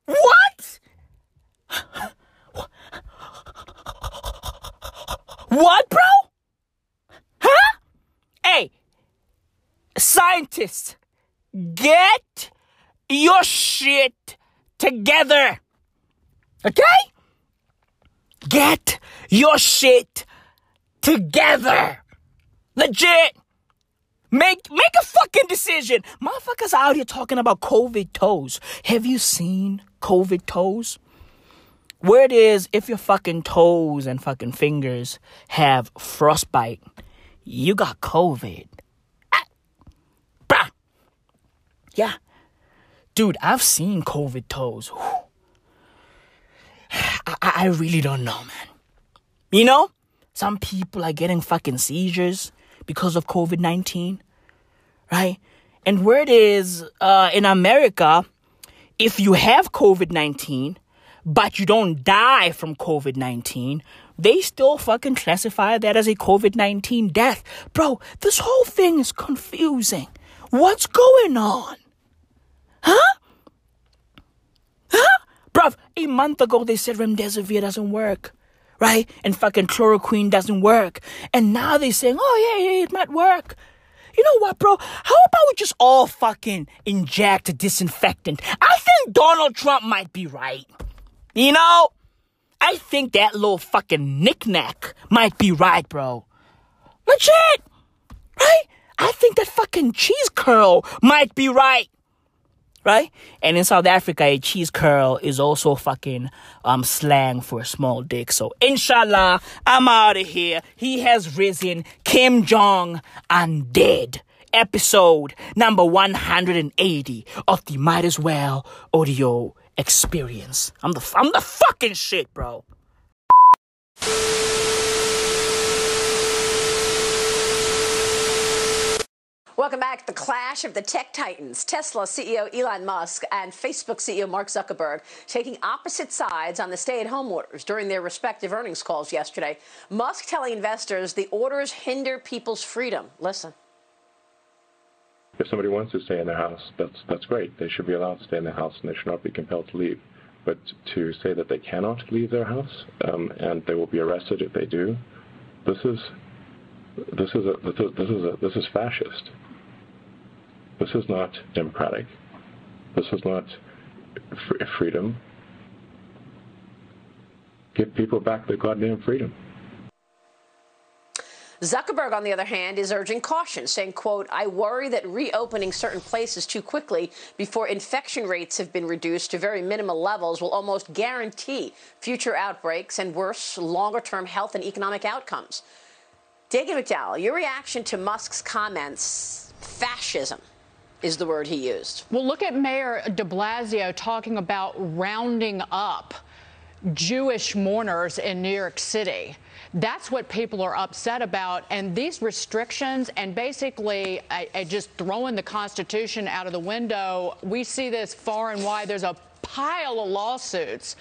Speaker 4: What? What, bro? Huh? Hey, scientists, get your shit together. Okay? Get your shit together. Legit. Make make a fucking decision. Motherfuckers out here talking about COVID toes. Have you seen COVID toes? Where it is if your fucking toes and fucking fingers have frostbite, you got COVID. Ah. Bruh. Yeah. Dude, I've seen COVID toes. I, I really don't know, man. You know, some people are getting fucking seizures because of COVID 19, right? And word is, uh, in America, if you have COVID 19, but you don't die from COVID 19, they still fucking classify that as a COVID 19 death. Bro, this whole thing is confusing. What's going on? Huh? Huh? Bruv, a month ago they said remdesivir doesn't work. Right? And fucking chloroquine doesn't work. And now they're saying, oh yeah, yeah, it might work. You know what, bro? How about we just all fucking inject a disinfectant? I think Donald Trump might be right. You know? I think that little fucking knickknack might be right, bro. Legit! Right? I think that fucking cheese curl might be right. Right? And in South Africa, a cheese curl is also fucking um slang for a small dick. So inshallah, I'm out of here. He has risen. Kim Jong undead. Episode number 180 of the Might As Well audio experience. I'm the I'm the fucking shit, bro.
Speaker 9: Welcome back the clash of the tech titans. Tesla CEO Elon Musk and Facebook CEO Mark Zuckerberg taking opposite sides on the stay at home orders during their respective earnings calls yesterday. Musk telling investors the orders hinder people's freedom. Listen.
Speaker 10: If somebody wants to stay in their house, that's that's great. They should be allowed to stay in their house, and they should not be compelled to leave. But to say that they cannot leave their house um, and they will be arrested if they do, this is this is a this is a, this is fascist. This is not democratic. This is not freedom. Give people back their goddamn freedom.
Speaker 9: Zuckerberg, on the other hand, is urging caution, saying, quote, I worry that reopening certain places too quickly before infection rates have been reduced to very minimal levels will almost guarantee future outbreaks and worse, longer term health and economic outcomes. Dagan McDowell, your reaction to Musk's comments, fascism is the word he used.
Speaker 11: Well, look at Mayor de Blasio talking about rounding up Jewish mourners in New York City. That's what people are upset about. And these restrictions and basically uh, uh, just throwing the Constitution out of the window, we see this far and wide. There's a pile of lawsuits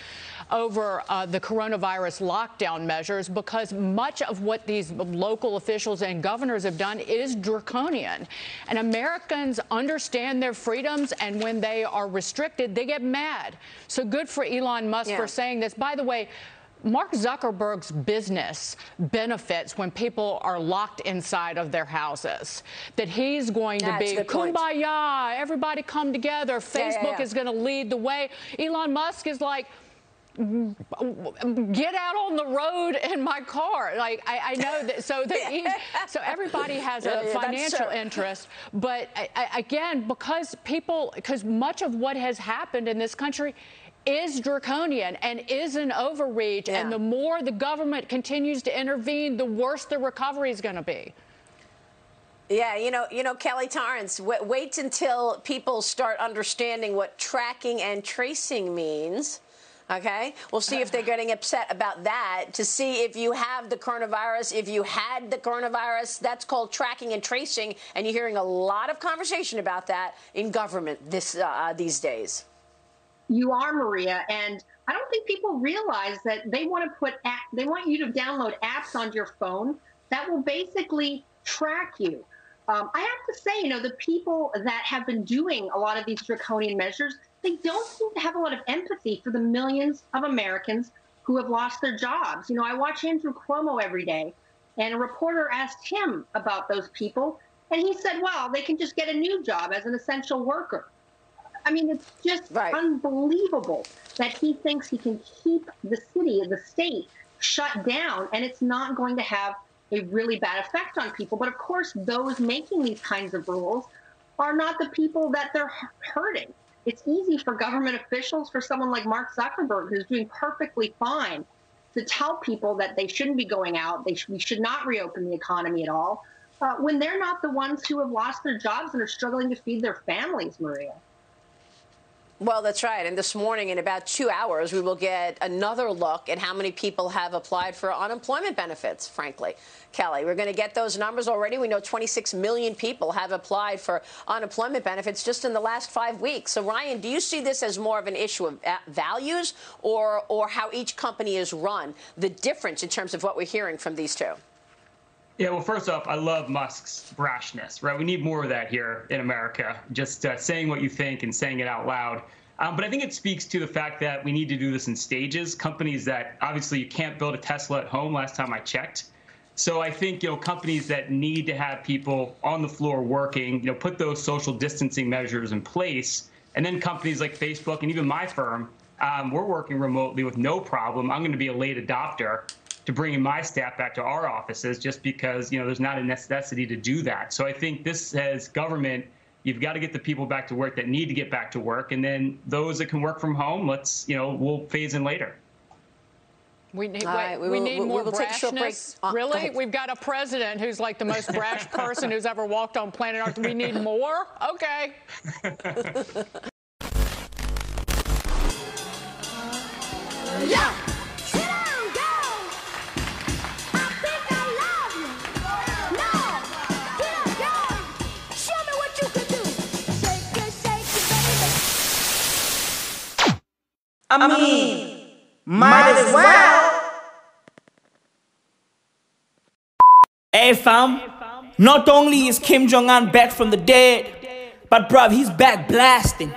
Speaker 11: over uh, the coronavirus lockdown measures because much of what these local officials and governors have done is draconian. And Americans understand their freedoms, and when they are restricted, they get mad. So good for Elon Musk yeah. for saying this. By the way, Mark Zuckerberg's business benefits when people are locked inside of their houses. That he's going to be kumbaya, everybody come together. Facebook yeah, yeah, is going to lead the way. Elon Musk is like, get out on the road in my car. Like I, I know that. So that he, [laughs] so everybody has a yeah, financial interest, but I, I, again, because people, because much of what has happened in this country is draconian and is an overreach. Yeah. And the more the government continues to intervene, the worse the recovery is going to be.
Speaker 9: Yeah, you know, you know, Kelly Torrance. Wait until people start understanding what tracking and tracing means. Okay, we'll see if they're getting upset about that. To see if you have the coronavirus, if you had the coronavirus, that's called tracking and tracing, and you're hearing a lot of conversation about that in government this uh, these days
Speaker 12: you are Maria, and I don't think people realize that they want to put they want you to download apps on your phone that will basically track you. Um, I have to say, you know, the people that have been doing a lot of these draconian measures, they don't seem to have a lot of empathy for the millions of Americans who have lost their jobs. You know, I watch Andrew Cuomo every day, and a reporter asked him about those people, and he said, well, they can just get a new job as an essential worker I mean, it's just unbelievable that he thinks he can keep the city, the state, shut down, and it's not going to have a really bad effect on people. But of course, those making these kinds of rules are not the people that they're hurting. It's easy for government officials, for someone like Mark Zuckerberg, who's doing perfectly fine, to tell people that they shouldn't be going out, they sh- we should not reopen the economy at all, uh, when they're not the ones who have lost their jobs and are struggling to feed their families, Maria.
Speaker 9: Well, that's right. And this morning, in about two hours, we will get another look at how many people have applied for unemployment benefits, frankly. Kelly, we're going to get those numbers already. We know 26 million people have applied for unemployment benefits just in the last five weeks. So, Ryan, do you see this as more of an issue of uh, values or, or how each company is run? The difference in terms of what we're hearing from these two?
Speaker 13: Yeah, well, first off, I love Musk's brashness, right? We need more of that here in America, just uh, saying what you think and saying it out loud. Um, but I think it speaks to the fact that we need to do this in stages. Companies that obviously you can't build a Tesla at home, last time I checked. So I think you know companies that need to have people on the floor working, you know, put those social distancing measures in place, and then companies like Facebook and even my firm, um, we're working remotely with no problem. I'm going to be a late adopter to bringing my staff back to our offices just because you know there's not a necessity to do that. So I think this says government, you've got to get the people back to work that need to get back to work, and then those that can work from home, let's you know we'll phase in later.
Speaker 11: We need,
Speaker 9: right, we
Speaker 11: we
Speaker 9: will-
Speaker 11: need
Speaker 9: we
Speaker 11: more
Speaker 9: will take a short break.
Speaker 11: brashness.
Speaker 9: Uh, go
Speaker 11: really?
Speaker 9: ahead.
Speaker 11: We've got a president who's like the most brash person who's ever walked on planet Earth. We need more? Okay. [laughs]
Speaker 14: Yeah. I
Speaker 4: mean, might as well. Hey fam, not only is Kim Jong Un back from the dead, but bruv, he's back blasting.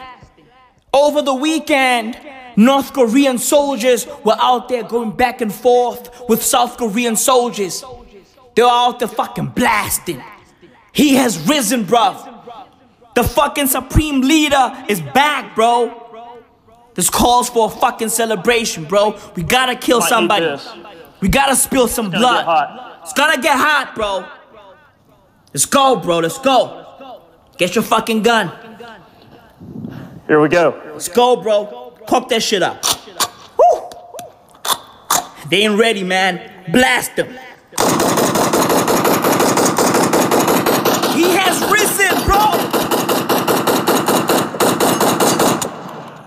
Speaker 4: Over the weekend, North Korean soldiers were out there going back and forth with South Korean soldiers. They were out there fucking blasting. He has risen, bruv. The fucking supreme leader is back, bro. This calls for a fucking celebration, bro. We gotta kill somebody. We gotta spill some
Speaker 15: It's
Speaker 4: blood. It's gonna get hot, bro. Let's go, bro. Let's go. Get your fucking gun.
Speaker 15: Here we go.
Speaker 4: Let's go, bro. Cock that shit up. Woo. They ain't ready, man. Blast them. He has risen, bro.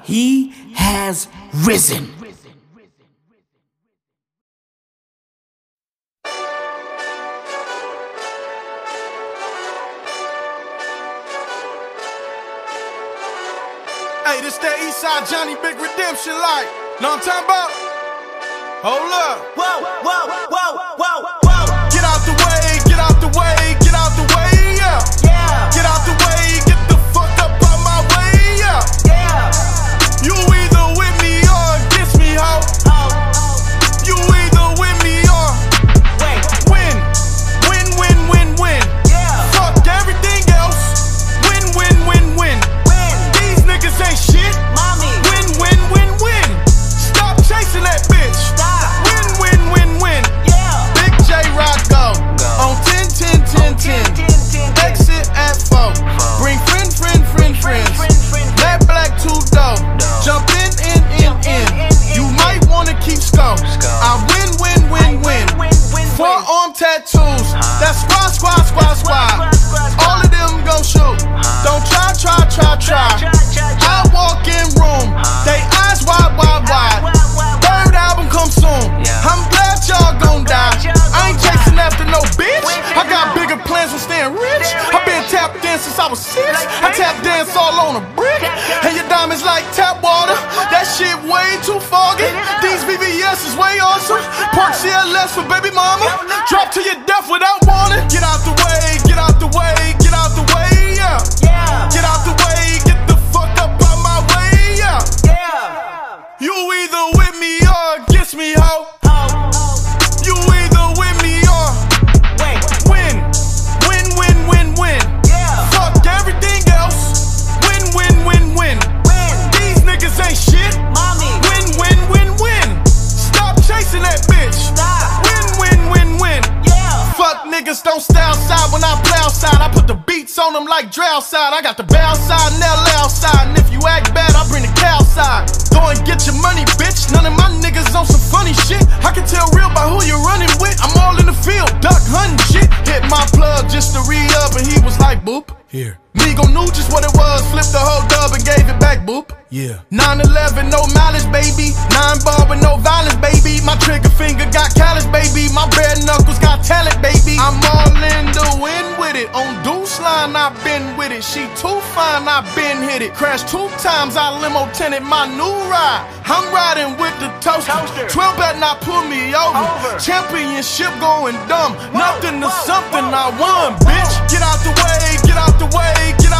Speaker 4: He has risen.
Speaker 16: Hey, this that Eastside Johnny Big Redemption like. Know what I'm talking about? Hold up. Whoa, whoa, whoa, whoa, whoa. Get out the planted my new ride. I'm riding with the toaster. toaster. 12 better not pull me over. over. Championship going dumb. Whoa, Nothing to something whoa, I won, bitch. Get out the way, get out the way, get out